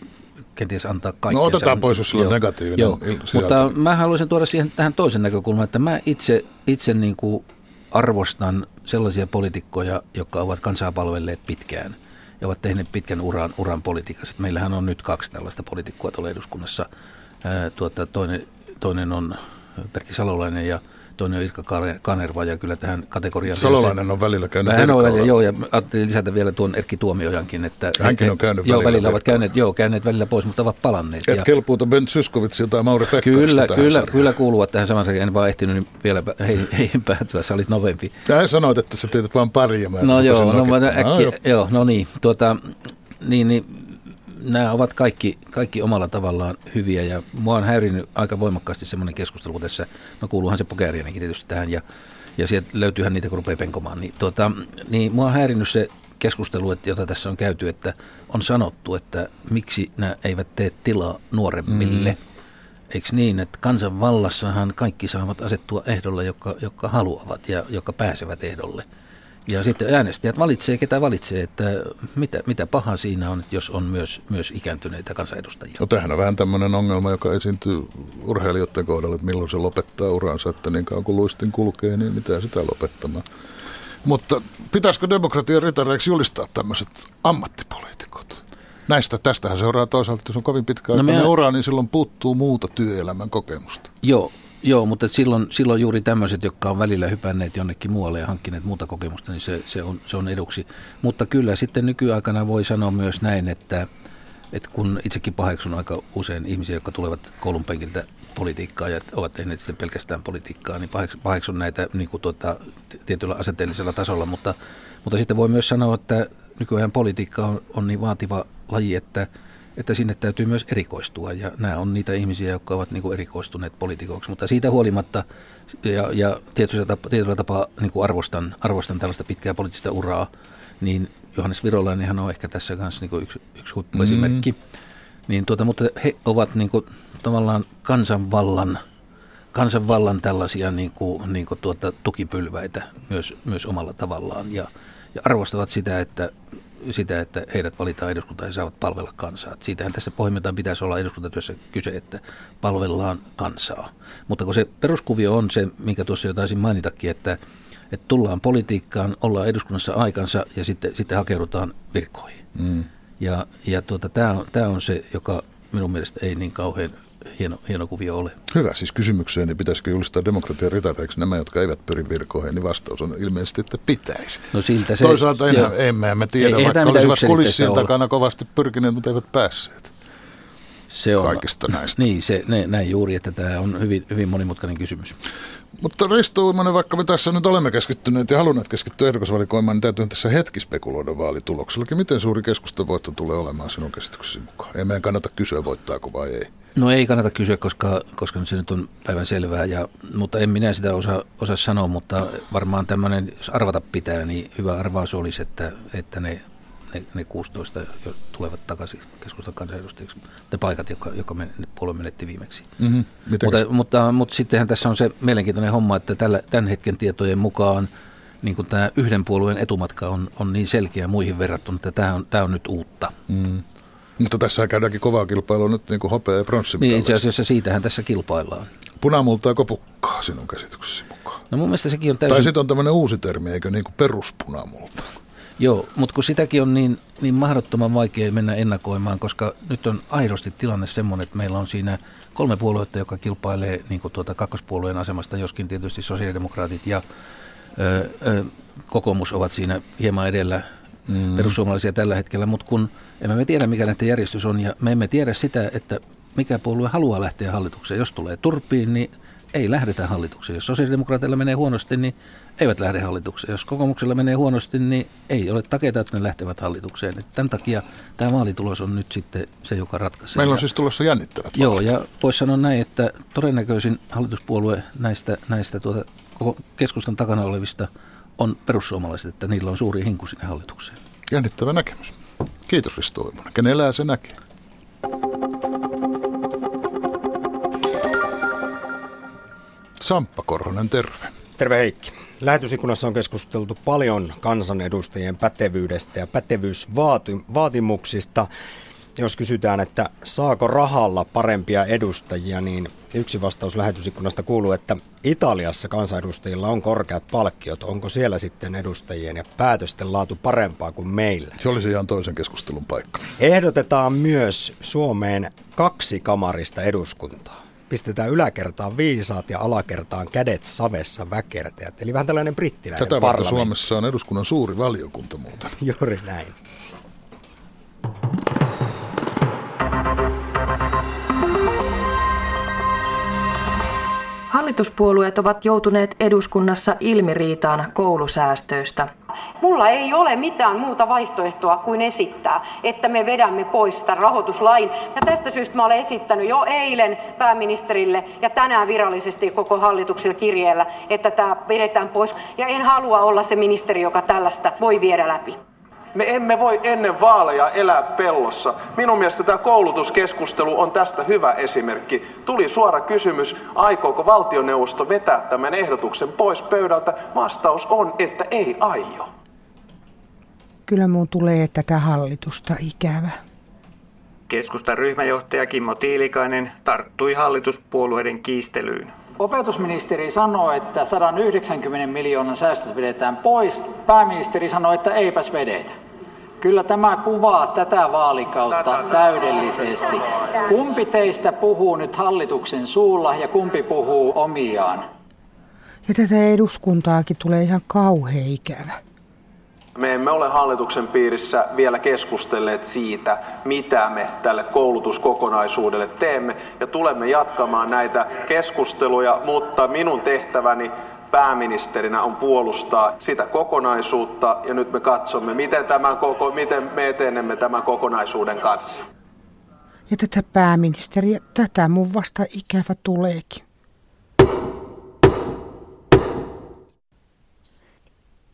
kenties antaa kaikkea. No otetaan pois, jos on negatiivinen joo. Mutta mä haluaisin tuoda siihen tähän toisen näkökulman, että mä itse, itse niin kuin arvostan sellaisia poliitikkoja, jotka ovat kansaa palvelleet pitkään ja ovat tehneet pitkän uran, uran politiikassa. Meillähän on nyt kaksi tällaista poliitikkoa tuolla eduskunnassa. Ää, tuota, toinen, toinen on Pertti Salolainen ja toinen on Irka Kanerva ja kyllä tähän kategoriaan... Salolainen on välillä käynyt Hän on välillä, joo, ja ajattelin lisätä vielä tuon Erkki Tuomiojankin, että... Hänkin on käynyt joo, välillä. välillä ovat käyneet, joo, käyneet välillä pois, mutta ovat palanneet. Et ja, kelpuuta Ben Syskovitsia tai Mauri Pekkarista Kyllä, kyllä, sarjaan. kyllä kuuluvat tähän samaan sarjaan. En vaan ehtinyt niin vielä heihin, heihin päätyä, sä olit novempi. Tähän sanoit, että sä teet vaan pari ja mä No joo, no, äkkiä, joo. joo, no niin, tuota, niin, niin nämä ovat kaikki, kaikki omalla tavallaan hyviä ja mua on häirinyt aika voimakkaasti semmoinen keskustelu, tässä, no kuuluuhan se Pokerianenkin tietysti tähän ja, ja sieltä löytyyhän niitä, kun rupeaa penkomaan, niin, tuota, niin mua on häirinyt se keskustelu, että, jota tässä on käyty, että on sanottu, että miksi nämä eivät tee tilaa nuoremmille. Mm. Eikö niin, että kansanvallassahan kaikki saavat asettua ehdolle, jotka, jotka haluavat ja jotka pääsevät ehdolle. Ja sitten äänestäjät valitsee, ketä valitsee, että mitä, mitä paha siinä on, jos on myös, myös ikääntyneitä kansanedustajia. No tämähän on vähän tämmöinen ongelma, joka esiintyy urheilijoiden kohdalla, että milloin se lopettaa uransa, että niin kauan kuin luistin kulkee, niin mitä sitä lopettamaan. Mutta pitäisikö demokratian ritareiksi julistaa tämmöiset ammattipoliitikot? Näistä, tästähän seuraa toisaalta, että jos on kovin pitkä No ura, niin silloin puuttuu muuta työelämän kokemusta. Joo, joo mutta silloin, silloin juuri tämmöiset, jotka on välillä hypänneet jonnekin muualle ja hankkineet muuta kokemusta, niin se, se, on, se on eduksi. Mutta kyllä sitten nykyaikana voi sanoa myös näin, että, että kun itsekin paheksun aika usein ihmisiä, jotka tulevat koulun penkiltä politiikkaa ja ovat tehneet sitten pelkästään politiikkaa, niin paheks- paheksun näitä niin kuin tuota, tietyllä asenteellisella tasolla, mutta, mutta sitten voi myös sanoa, että nykyajan politiikka on, on niin vaativa laji, että, että sinne täytyy myös erikoistua ja nämä on niitä ihmisiä, jotka ovat niin kuin erikoistuneet poliitikoiksi, mutta siitä huolimatta ja, ja tietyllä tapaa, tietyllä tapaa niin kuin arvostan, arvostan tällaista pitkää poliittista uraa, niin Johannes Virolainenhan on ehkä tässä kanssa niin kuin yksi, yksi huippuesimerkki. Mm. Niin tuota, mutta he ovat niin kuin, tavallaan kansanvallan, kansanvallan tällaisia niin kuin, niin kuin tuota, tukipylväitä myös, myös omalla tavallaan ja, ja arvostavat sitä, että sitä, että heidät valitaan eduskuntaan ja saavat palvella kansaa. Siitähän tässä pohjimmiltaan pitäisi olla eduskuntatyössä kyse, että palvellaan kansaa. Mutta kun se peruskuvio on se, minkä tuossa jo taisin mainitakin, että, että tullaan politiikkaan, ollaan eduskunnassa aikansa ja sitten, sitten hakeudutaan virkoihin. Mm. Ja, ja tuota, tämä on, tää on se, joka minun mielestä ei niin kauhean hieno, hieno kuvio ole. Hyvä, siis kysymykseen, niin pitäisikö julistaa demokratian ritareiksi nämä, jotka eivät pyri virkoihin, niin vastaus on ilmeisesti, että pitäisi. No siltä se, Toisaalta enää, emme me tiedä, Ei- vaikka olisivat kulissien takana kovasti pyrkineet, mutta eivät päässeet se on, kaikista näistä. Niin, se, ne, näin juuri, että tämä on hyvin, hyvin monimutkainen kysymys. Mutta Risto Uimanen, vaikka me tässä nyt olemme keskittyneet ja halunneet keskittyä ehdokasvalikoimaan, niin täytyy tässä hetki spekuloida vaalituloksellakin. Miten suuri keskustevoitto tulee olemaan sinun käsityksesi mukaan? Ei meidän kannata kysyä, voittaako vai ei. No ei kannata kysyä, koska, koska se nyt on päivän selvää, ja, mutta en minä sitä osaa, osaa sanoa, mutta varmaan tämmöinen, jos arvata pitää, niin hyvä arvaus olisi, että, että ne, ne, ne 16 jo tulevat takaisin keskustan kansanedustajiksi, ne paikat, jotka, jotka men, ne puolue menetti viimeksi. Mm-hmm. Mutta, mutta, mutta sittenhän tässä on se mielenkiintoinen homma, että tällä, tämän hetken tietojen mukaan niin kuin tämä yhden puolueen etumatka on, on niin selkeä muihin verrattuna, että tämä on, tämä on nyt uutta. Mm. Mutta tässä käydäänkin kovaa kilpailua nyt niin kuin hopea- ja Niin itse asiassa siitähän tässä kilpaillaan. Punamultaa pukkaa sinun käsityksesi mukaan? No mun mielestä sekin on täysin... Tai sitten on tämmöinen uusi termi, eikö niin kuin peruspunamulta? Joo, mutta kun sitäkin on niin, niin mahdottoman vaikea mennä ennakoimaan, koska nyt on aidosti tilanne semmoinen, että meillä on siinä kolme puoluetta, joka kilpailee niin kuin tuota kakkospuolueen asemasta, joskin tietysti sosiaalidemokraatit ja ö, ö, kokoomus ovat siinä hieman edellä mm. perussuomalaisia tällä hetkellä, mutta kun emme me tiedä, mikä näiden järjestys on, ja me emme tiedä sitä, että mikä puolue haluaa lähteä hallitukseen. Jos tulee turpiin, niin ei lähdetä hallitukseen. Jos sosiaalidemokraateilla menee huonosti, niin eivät lähde hallitukseen. Jos kokoomuksella menee huonosti, niin ei ole takeita, että ne lähtevät hallitukseen. Et tämän takia tämä vaalitulos on nyt sitten se, joka ratkaisee. Meillä on siis tulossa jännittävät Joo, vaalit. ja voisi sanoa näin, että todennäköisin hallituspuolue näistä, näistä tuota, koko keskustan takana olevista on perussuomalaiset, että niillä on suuri hinku sinne hallitukseen. Jännittävä näkemys. Kiitos Risto Uimanen. Kenellä se näkee? Samppa Korhonen, terve. Terve Heikki. Lähetysikunassa on keskusteltu paljon kansanedustajien pätevyydestä ja pätevyysvaatimuksista. Jos kysytään, että saako rahalla parempia edustajia, niin yksi vastaus lähetysikkunasta kuuluu, että Italiassa kansanedustajilla on korkeat palkkiot. Onko siellä sitten edustajien ja päätösten laatu parempaa kuin meillä? Se olisi ihan toisen keskustelun paikka. Ehdotetaan myös Suomeen kaksi kamarista eduskuntaa. pistetään yläkertaan viisaat ja alakertaan kädet savessa väkertäjät. Eli vähän tällainen brittiläinen Tätä varten Suomessa on eduskunnan suuri valiokunta muuten. Juuri näin. Hallituspuolueet ovat joutuneet eduskunnassa ilmiriitaan koulusäästöistä. Mulla ei ole mitään muuta vaihtoehtoa kuin esittää, että me vedämme pois tämän rahoituslain. Ja tästä syystä mä olen esittänyt jo eilen pääministerille ja tänään virallisesti koko hallitukselle kirjeellä, että tämä vedetään pois. Ja en halua olla se ministeri, joka tällaista voi viedä läpi. Me emme voi ennen vaaleja elää pellossa. Minun mielestä tämä koulutuskeskustelu on tästä hyvä esimerkki. Tuli suora kysymys, aikooko valtioneuvosto vetää tämän ehdotuksen pois pöydältä. Vastaus on, että ei aio. Kyllä mun tulee tätä hallitusta ikävä. Keskustan ryhmäjohtaja Kimmo Tiilikainen tarttui hallituspuolueiden kiistelyyn. Opetusministeri sanoi, että 190 miljoonan säästöt vedetään pois. Pääministeri sanoi, että eipäs vedetä. Kyllä tämä kuvaa tätä vaalikautta täydellisesti. Kumpi teistä puhuu nyt hallituksen suulla ja kumpi puhuu omiaan? Ja tätä eduskuntaakin tulee ihan kauhea ikävä. Me emme ole hallituksen piirissä vielä keskustelleet siitä, mitä me tälle koulutuskokonaisuudelle teemme ja tulemme jatkamaan näitä keskusteluja, mutta minun tehtäväni pääministerinä on puolustaa sitä kokonaisuutta ja nyt me katsomme, miten, tämän koko, miten me etenemme tämän kokonaisuuden kanssa. Ja tätä pääministeriä, tätä mun vasta ikävä tuleekin.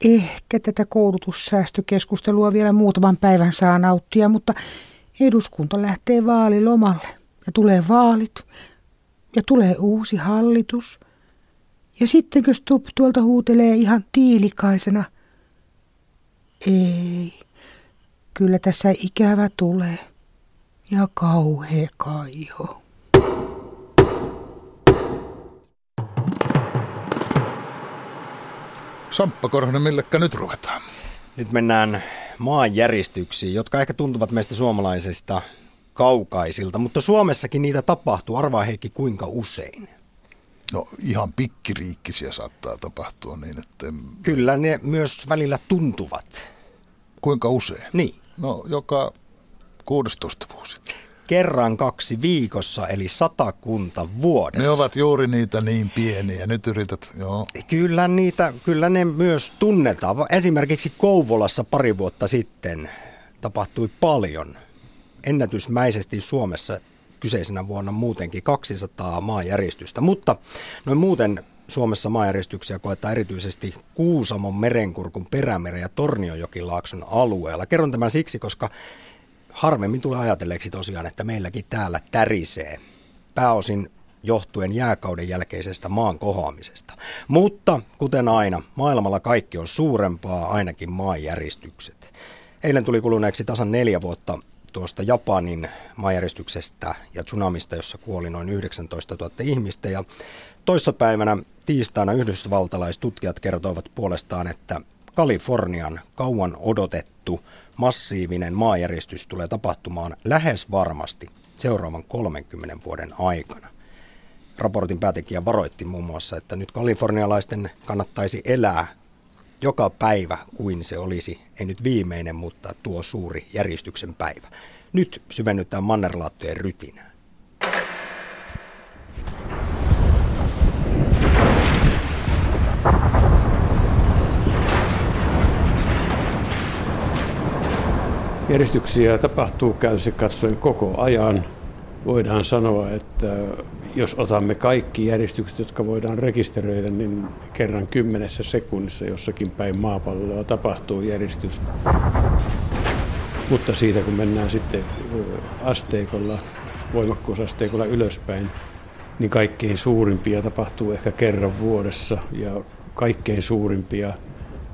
Ehkä tätä koulutussäästökeskustelua vielä muutaman päivän saa nauttia, mutta eduskunta lähtee vaalilomalle ja tulee vaalit ja tulee uusi hallitus. Ja sittenkö Stubb tuolta huutelee ihan tiilikaisena? Ei, kyllä tässä ikävä tulee ja kauhea kaiho. Samppa Korhonen, millekä nyt ruvetaan? Nyt mennään maanjäristyksiin, jotka ehkä tuntuvat meistä suomalaisista kaukaisilta, mutta Suomessakin niitä tapahtuu. Arvaa Heikki, kuinka usein? No ihan pikkiriikkisiä saattaa tapahtua niin, että... Kyllä ne myös välillä tuntuvat. Kuinka usein? Niin. No joka 16 vuosi kerran kaksi viikossa, eli satakunta vuodessa. Ne ovat juuri niitä niin pieniä. Nyt yrität, joo. Kyllä, niitä, kyllä ne myös tunnetaan. Esimerkiksi Kouvolassa pari vuotta sitten tapahtui paljon. Ennätysmäisesti Suomessa kyseisenä vuonna muutenkin 200 maanjäristystä, mutta noin muuten Suomessa maanjäristyksiä koetaan erityisesti Kuusamon, Merenkurkun, Perämeren ja Tornionjokilaakson alueella. Kerron tämän siksi, koska harvemmin tulee ajatelleeksi tosiaan, että meilläkin täällä tärisee. Pääosin johtuen jääkauden jälkeisestä maan kohoamisesta. Mutta kuten aina, maailmalla kaikki on suurempaa, ainakin maanjäristykset. Eilen tuli kuluneeksi tasan neljä vuotta tuosta Japanin maanjäristyksestä ja tsunamista, jossa kuoli noin 19 000 ihmistä. Ja toissapäivänä tiistaina yhdysvaltalaistutkijat kertoivat puolestaan, että Kalifornian kauan odotettu massiivinen maajäristys tulee tapahtumaan lähes varmasti seuraavan 30 vuoden aikana. Raportin päätekijä varoitti muun muassa, että nyt kalifornialaisten kannattaisi elää joka päivä kuin se olisi, ei nyt viimeinen, mutta tuo suuri järjestyksen päivä. Nyt syvennytään mannerlaattojen rytinään. Järjestyksiä tapahtuu käytössä katsoen koko ajan. Voidaan sanoa, että jos otamme kaikki järjestykset, jotka voidaan rekisteröidä, niin kerran kymmenessä sekunnissa jossakin päin maapalloa tapahtuu järjestys. Mutta siitä kun mennään sitten asteikolla, voimakkuusasteikolla ylöspäin, niin kaikkein suurimpia tapahtuu ehkä kerran vuodessa ja kaikkein suurimpia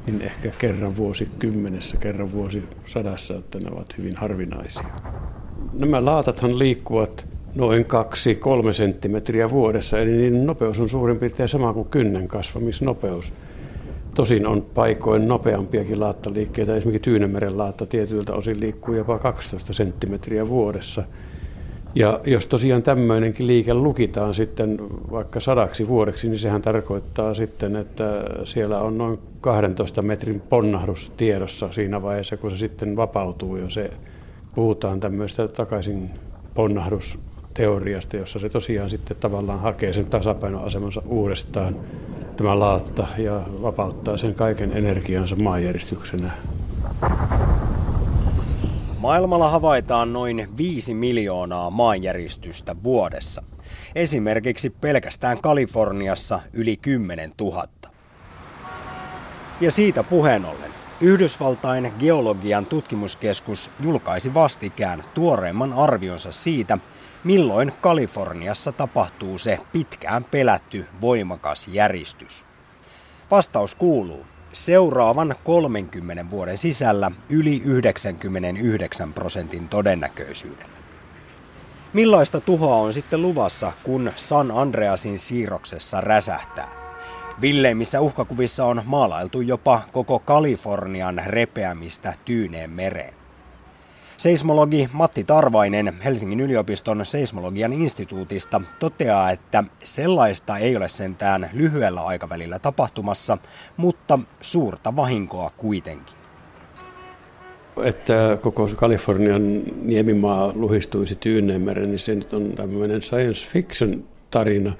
niin ehkä kerran vuosikymmenessä, kerran vuosisadassa, että ne ovat hyvin harvinaisia. Nämä laatathan liikkuvat noin 2-3 senttimetriä vuodessa, eli niiden nopeus on suurin piirtein sama kuin kynnen kasvamisnopeus. Tosin on paikoin nopeampiakin laattaliikkeitä, esimerkiksi Tyynemeren laatta tietyiltä osin liikkuu jopa 12 senttimetriä vuodessa. Ja jos tosiaan tämmöinenkin liike lukitaan sitten vaikka sadaksi vuodeksi, niin sehän tarkoittaa sitten, että siellä on noin 12 metrin ponnahdus tiedossa siinä vaiheessa, kun se sitten vapautuu jo se, puhutaan tämmöistä takaisin ponnahdusteoriasta, jossa se tosiaan sitten tavallaan hakee sen tasapainoasemansa uudestaan tämä laatta ja vapauttaa sen kaiken energiansa maanjäristyksenä. Maailmalla havaitaan noin 5 miljoonaa maanjäristystä vuodessa. Esimerkiksi pelkästään Kaliforniassa yli 10 000. Ja siitä puheen ollen, Yhdysvaltain geologian tutkimuskeskus julkaisi vastikään tuoreimman arvionsa siitä, milloin Kaliforniassa tapahtuu se pitkään pelätty voimakas järistys. Vastaus kuuluu, seuraavan 30 vuoden sisällä yli 99 prosentin todennäköisyydellä. Millaista tuhoa on sitten luvassa, kun San Andreasin siirroksessa räsähtää? Villeimmissä uhkakuvissa on maalailtu jopa koko Kalifornian repeämistä Tyyneen mereen. Seismologi Matti Tarvainen Helsingin yliopiston seismologian instituutista toteaa, että sellaista ei ole sentään lyhyellä aikavälillä tapahtumassa, mutta suurta vahinkoa kuitenkin. Että koko Kalifornian niemimaa luhistuisi Tyyneenmeren, niin se nyt on tämmöinen science fiction tarina.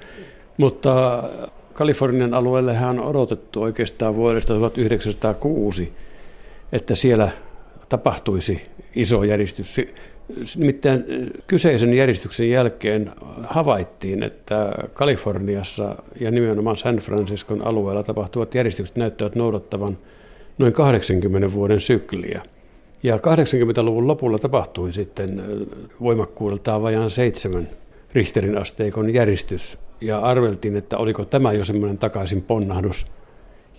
Mutta Kalifornian alueellehan on odotettu oikeastaan vuodesta 1906, että siellä tapahtuisi iso järjestys. Nimittäin kyseisen järjestyksen jälkeen havaittiin, että Kaliforniassa ja nimenomaan San Franciscon alueella tapahtuvat järjestykset näyttävät noudattavan noin 80 vuoden sykliä. Ja 80-luvun lopulla tapahtui sitten voimakkuudeltaan vajaan seitsemän Richterin asteikon järjestys. Ja arveltiin, että oliko tämä jo semmoinen takaisin ponnahdus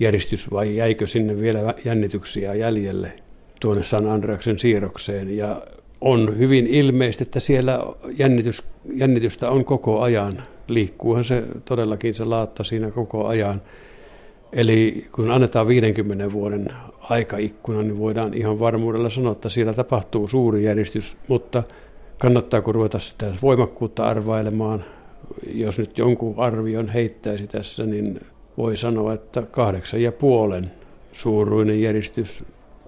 järjestys vai jäikö sinne vielä jännityksiä jäljelle tuonne San Andreaksen siirrokseen ja on hyvin ilmeistä, että siellä jännitys, jännitystä on koko ajan. Liikkuuhan se todellakin se laatta siinä koko ajan. Eli kun annetaan 50 vuoden aikaikkuna, niin voidaan ihan varmuudella sanoa, että siellä tapahtuu suuri järjestys, mutta kannattaako ruveta sitä voimakkuutta arvailemaan? Jos nyt jonkun arvion heittäisi tässä, niin voi sanoa, että kahdeksan ja puolen suuruinen järjestys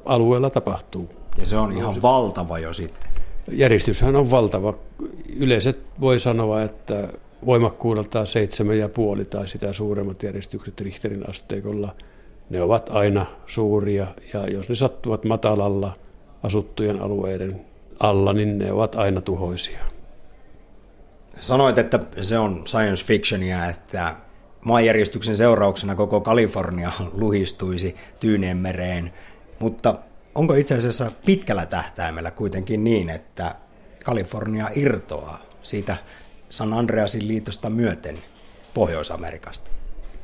alueella tapahtuu. Ja se on ihan valtava jo sitten. Järjestyshän on valtava. Yleiset voi sanoa, että voimakkuudeltaan seitsemän ja puoli tai sitä suuremmat järjestykset Richterin asteikolla, ne ovat aina suuria ja jos ne sattuvat matalalla asuttujen alueiden alla, niin ne ovat aina tuhoisia. Sanoit, että se on science fictionia, että maanjärjestyksen seurauksena koko Kalifornia luhistuisi Tyyneenmereen. Mutta onko itse asiassa pitkällä tähtäimellä kuitenkin niin, että Kalifornia irtoaa siitä San Andreasin liitosta myöten Pohjois-Amerikasta?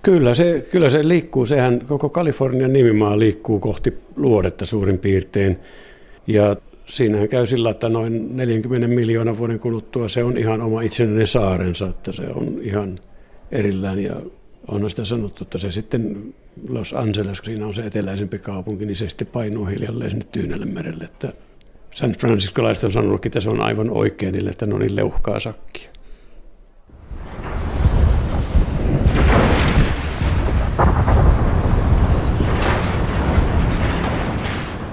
Kyllä se, kyllä se liikkuu. Sehän koko Kalifornian nimimaa liikkuu kohti luodetta suurin piirtein. Ja siinähän käy sillä, että noin 40 miljoonan vuoden kuluttua se on ihan oma itsenäinen saarensa, että se on ihan erillään ja on sitä sanottu, että se sitten Los Angeles, kun siinä on se eteläisempi kaupunki, niin se sitten painuu hiljalleen sinne Tyynelle merelle. Että San Franciscolaiset on sanonut, että se on aivan oikein niille, että on niin leuhkaa sakkia.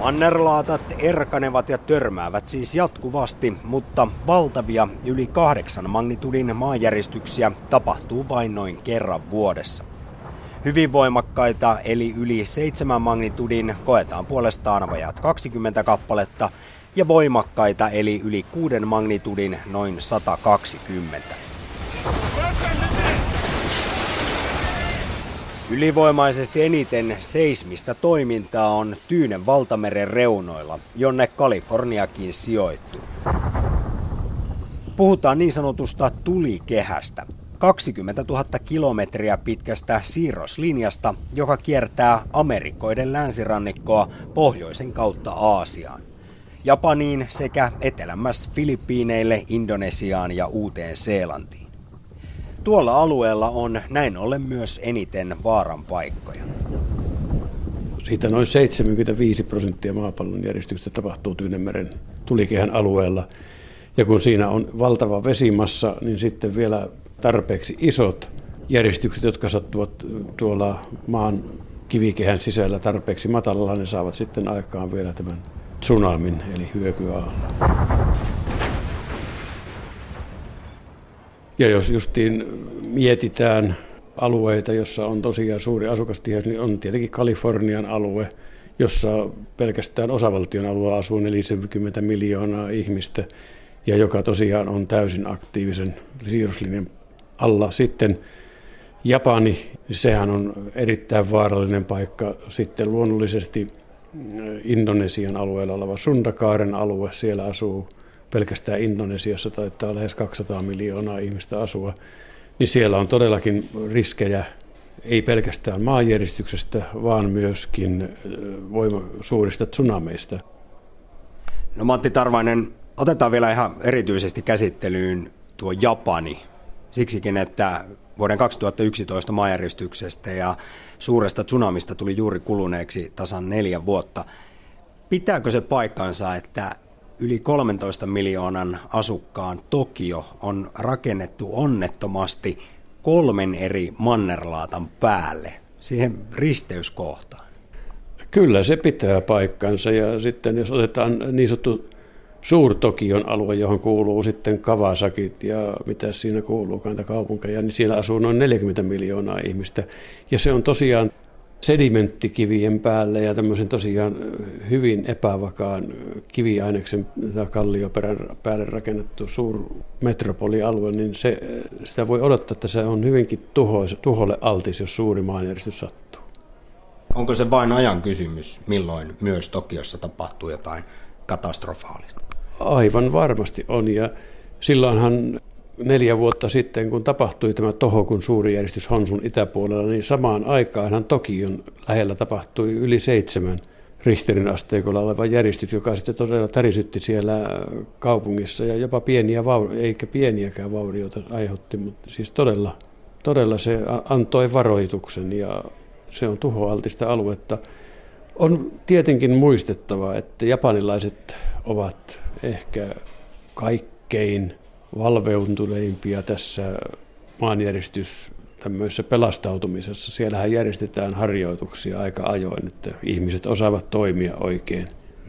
Mannerlaatat erkanevat ja törmäävät siis jatkuvasti, mutta valtavia yli kahdeksan magnitudin maanjäristyksiä tapahtuu vain noin kerran vuodessa. Hyvin voimakkaita eli yli 7 magnitudin koetaan puolestaan vajat 20 kappaletta ja voimakkaita eli yli 6 magnitudin noin 120. Ylivoimaisesti eniten seismistä toimintaa on Tyynen valtameren reunoilla, jonne Kaliforniakin sijoittuu. Puhutaan niin sanotusta tulikehästä, 20 000 kilometriä pitkästä siirroslinjasta, joka kiertää Amerikoiden länsirannikkoa pohjoisen kautta Aasiaan. Japaniin sekä etelämmäs Filippiineille, Indonesiaan ja Uuteen Seelantiin. Tuolla alueella on näin ollen myös eniten vaaran paikkoja. Siitä noin 75 prosenttia maapallon järjestyksistä tapahtuu Tyynemeren tulikehän alueella. Ja kun siinä on valtava vesimassa, niin sitten vielä tarpeeksi isot järjestykset, jotka sattuvat tuolla maan kivikehän sisällä tarpeeksi matalalla, ne saavat sitten aikaan vielä tämän tsunamin eli hyökyaallon. Ja jos justiin mietitään alueita, jossa on tosiaan suuri asukastiheys, niin on tietenkin Kalifornian alue, jossa pelkästään osavaltion alueella asuu 40 miljoonaa ihmistä ja joka tosiaan on täysin aktiivisen siirruslinjan alla. Sitten Japani, sehän on erittäin vaarallinen paikka. Sitten luonnollisesti Indonesian alueella oleva Sundakaaren alue, siellä asuu pelkästään Indonesiassa taitaa lähes 200 miljoonaa ihmistä asua, niin siellä on todellakin riskejä ei pelkästään maanjäristyksestä, vaan myöskin voima, suurista tsunameista. No Matti Tarvainen, otetaan vielä ihan erityisesti käsittelyyn tuo Japani. Siksikin, että vuoden 2011 maanjäristyksestä ja suuresta tsunamista tuli juuri kuluneeksi tasan neljä vuotta. Pitääkö se paikkansa, että yli 13 miljoonan asukkaan Tokio on rakennettu onnettomasti kolmen eri mannerlaatan päälle, siihen risteyskohtaan? Kyllä se pitää paikkansa ja sitten jos otetaan niin sanottu Suur-Tokion alue, johon kuuluu sitten Kawasakit ja mitä siinä kuuluu, kanta kaupunkeja, niin siellä asuu noin 40 miljoonaa ihmistä. Ja se on tosiaan sedimenttikivien päälle ja tämmöisen tosiaan hyvin epävakaan kiviaineksen tai kallioperän päälle rakennettu suur metropolialue, niin se, sitä voi odottaa, että se on hyvinkin tuhois, tuholle altis, jos suuri maanjäristys sattuu. Onko se vain ajan kysymys, milloin myös Tokiossa tapahtuu jotain katastrofaalista? Aivan varmasti on ja silloinhan neljä vuotta sitten, kun tapahtui tämä Tohokun suuri järjestys Honsun itäpuolella, niin samaan aikaanhan Tokion lähellä tapahtui yli seitsemän Richterin asteikolla oleva järjestys, joka sitten todella tärisytti siellä kaupungissa ja jopa pieniä, eikä pieniäkään vaurioita aiheutti, mutta siis todella, todella se antoi varoituksen ja se on tuhoaltista aluetta. On tietenkin muistettava, että japanilaiset ovat ehkä kaikkein valveutuneimpia tässä maanjäristys tämmöisessä pelastautumisessa. Siellähän järjestetään harjoituksia aika ajoin, että ihmiset osaavat toimia oikein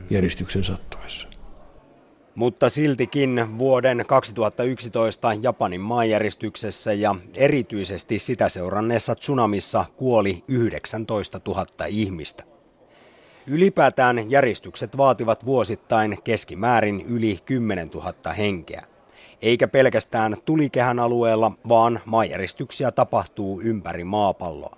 järjestyksen sattuessa. Mutta siltikin vuoden 2011 Japanin maanjäristyksessä ja erityisesti sitä seuranneessa tsunamissa kuoli 19 000 ihmistä. Ylipäätään järjestykset vaativat vuosittain keskimäärin yli 10 000 henkeä. Eikä pelkästään tulikehän alueella, vaan maanjäristyksiä tapahtuu ympäri maapalloa.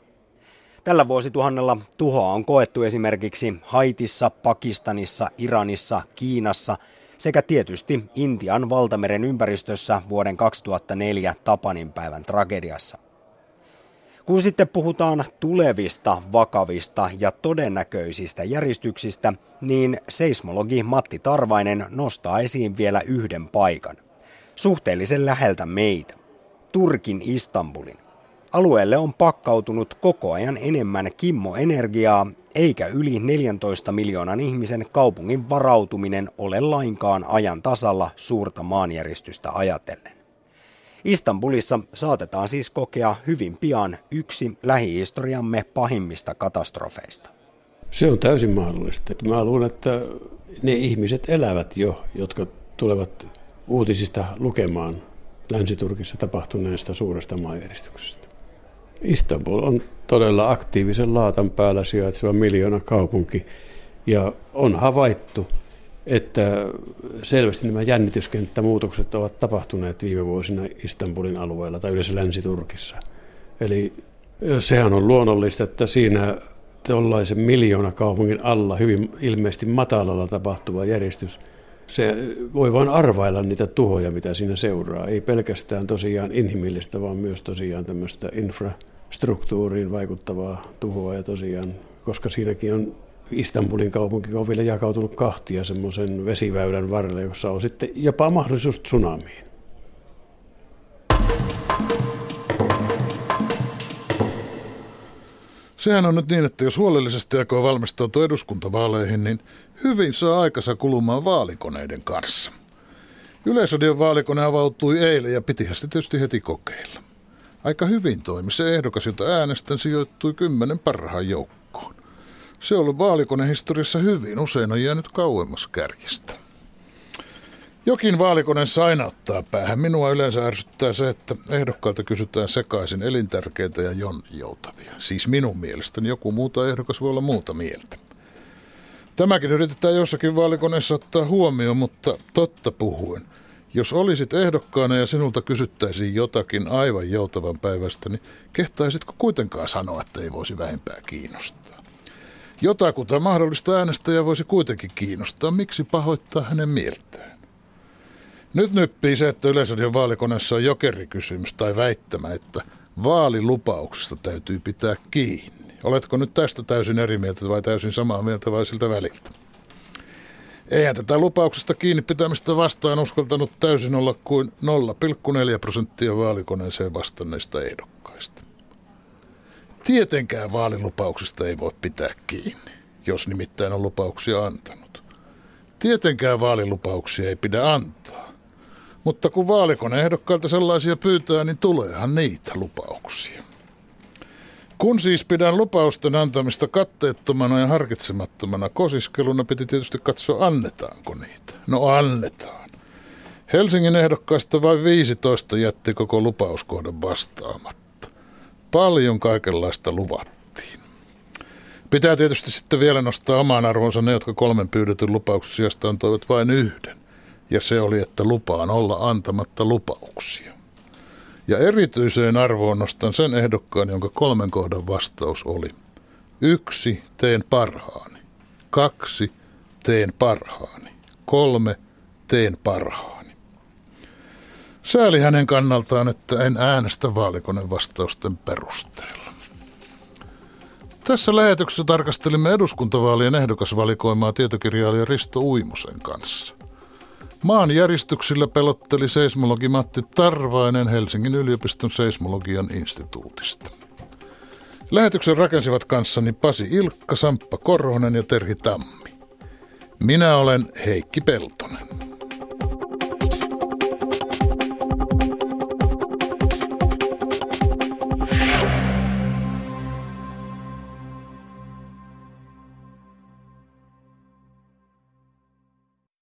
Tällä vuosituhannella tuhoa on koettu esimerkiksi Haitissa, Pakistanissa, Iranissa, Kiinassa sekä tietysti Intian valtameren ympäristössä vuoden 2004 Tapanin päivän tragediassa. Kun sitten puhutaan tulevista vakavista ja todennäköisistä järjestyksistä, niin seismologi Matti Tarvainen nostaa esiin vielä yhden paikan suhteellisen läheltä meitä, Turkin Istanbulin. Alueelle on pakkautunut koko ajan enemmän kimmoenergiaa, eikä yli 14 miljoonan ihmisen kaupungin varautuminen ole lainkaan ajan tasalla suurta maanjäristystä ajatellen. Istanbulissa saatetaan siis kokea hyvin pian yksi lähihistoriamme pahimmista katastrofeista. Se on täysin mahdollista. Mä luulen, että ne ihmiset elävät jo, jotka tulevat uutisista lukemaan Länsi-Turkissa tapahtuneesta suuresta maanjäristyksestä. Istanbul on todella aktiivisen laatan päällä sijaitseva miljoona kaupunki ja on havaittu, että selvästi nämä jännityskenttämuutokset ovat tapahtuneet viime vuosina Istanbulin alueella tai yleensä Länsi-Turkissa. Eli sehän on luonnollista, että siinä tuollaisen miljoona kaupungin alla hyvin ilmeisesti matalalla tapahtuva järjestys – se voi vain arvailla niitä tuhoja, mitä siinä seuraa. Ei pelkästään tosiaan inhimillistä, vaan myös tosiaan tämmöistä infrastruktuuriin vaikuttavaa tuhoa. Ja tosiaan, koska siinäkin on Istanbulin kaupunki on vielä jakautunut kahtia semmoisen vesiväylän varrelle, jossa on sitten jopa mahdollisuus tsunamiin. Sehän on nyt niin, että jos huolellisesti aikoo valmistautua eduskuntavaaleihin, niin hyvin saa aikansa kulumaan vaalikoneiden kanssa. Yleisradion vaalikone avautui eilen ja pitihän sitä tietysti heti kokeilla. Aika hyvin toimi se ehdokas, jota äänestän sijoittui kymmenen parhaan joukkoon. Se on ollut vaalikoneen hyvin, usein on jäänyt kauemmas kärjistä. Jokin vaalikone sainauttaa päähän. Minua yleensä ärsyttää se, että ehdokkailta kysytään sekaisin elintärkeitä ja jonjoutavia. Siis minun mielestäni joku muuta ehdokas voi olla muuta mieltä. Tämäkin yritetään jossakin vaalikoneessa ottaa huomioon, mutta totta puhuen. Jos olisit ehdokkaana ja sinulta kysyttäisiin jotakin aivan joutavan päivästä, niin kehtaisitko kuitenkaan sanoa, että ei voisi vähempää kiinnostaa? Jotakuta mahdollista äänestäjä voisi kuitenkin kiinnostaa. Miksi pahoittaa hänen mieltään? Nyt nyppii se, että Yleisradion vaalikoneessa on jokerikysymys tai väittämä, että vaalilupauksesta täytyy pitää kiinni. Oletko nyt tästä täysin eri mieltä vai täysin samaa mieltä vai siltä väliltä? Eihän tätä lupauksesta kiinni pitämistä vastaan uskaltanut täysin olla kuin 0,4 prosenttia vaalikoneeseen vastanneista ehdokkaista. Tietenkään vaalilupauksista ei voi pitää kiinni, jos nimittäin on lupauksia antanut. Tietenkään vaalilupauksia ei pidä antaa. Mutta kun vaalikone ehdokkailta sellaisia pyytää, niin tuleehan niitä lupauksia. Kun siis pidän lupausten antamista katteettomana ja harkitsemattomana kosiskeluna, piti tietysti katsoa, annetaanko niitä. No annetaan. Helsingin ehdokkaista vain 15 jätti koko lupauskohdan vastaamatta. Paljon kaikenlaista luvattiin. Pitää tietysti sitten vielä nostaa omaan arvonsa ne, jotka kolmen pyydetyn lupauksen sijasta antoivat vain yhden. Ja se oli, että lupaan olla antamatta lupauksia. Ja erityiseen arvoon nostan sen ehdokkaan, jonka kolmen kohdan vastaus oli. Yksi, teen parhaani. Kaksi, teen parhaani. Kolme, teen parhaani. Sääli hänen kannaltaan, että en äänestä vaalikoneen vastausten perusteella. Tässä lähetyksessä tarkastelimme eduskuntavaalien ehdokasvalikoimaa tietokirjailija Risto Uimusen kanssa. Maan järjestyksillä pelotteli seismologi Matti Tarvainen Helsingin yliopiston seismologian instituutista. Lähetyksen rakensivat kanssani Pasi Ilkka, Samppa Korhonen ja Terhi Tammi. Minä olen Heikki Peltonen.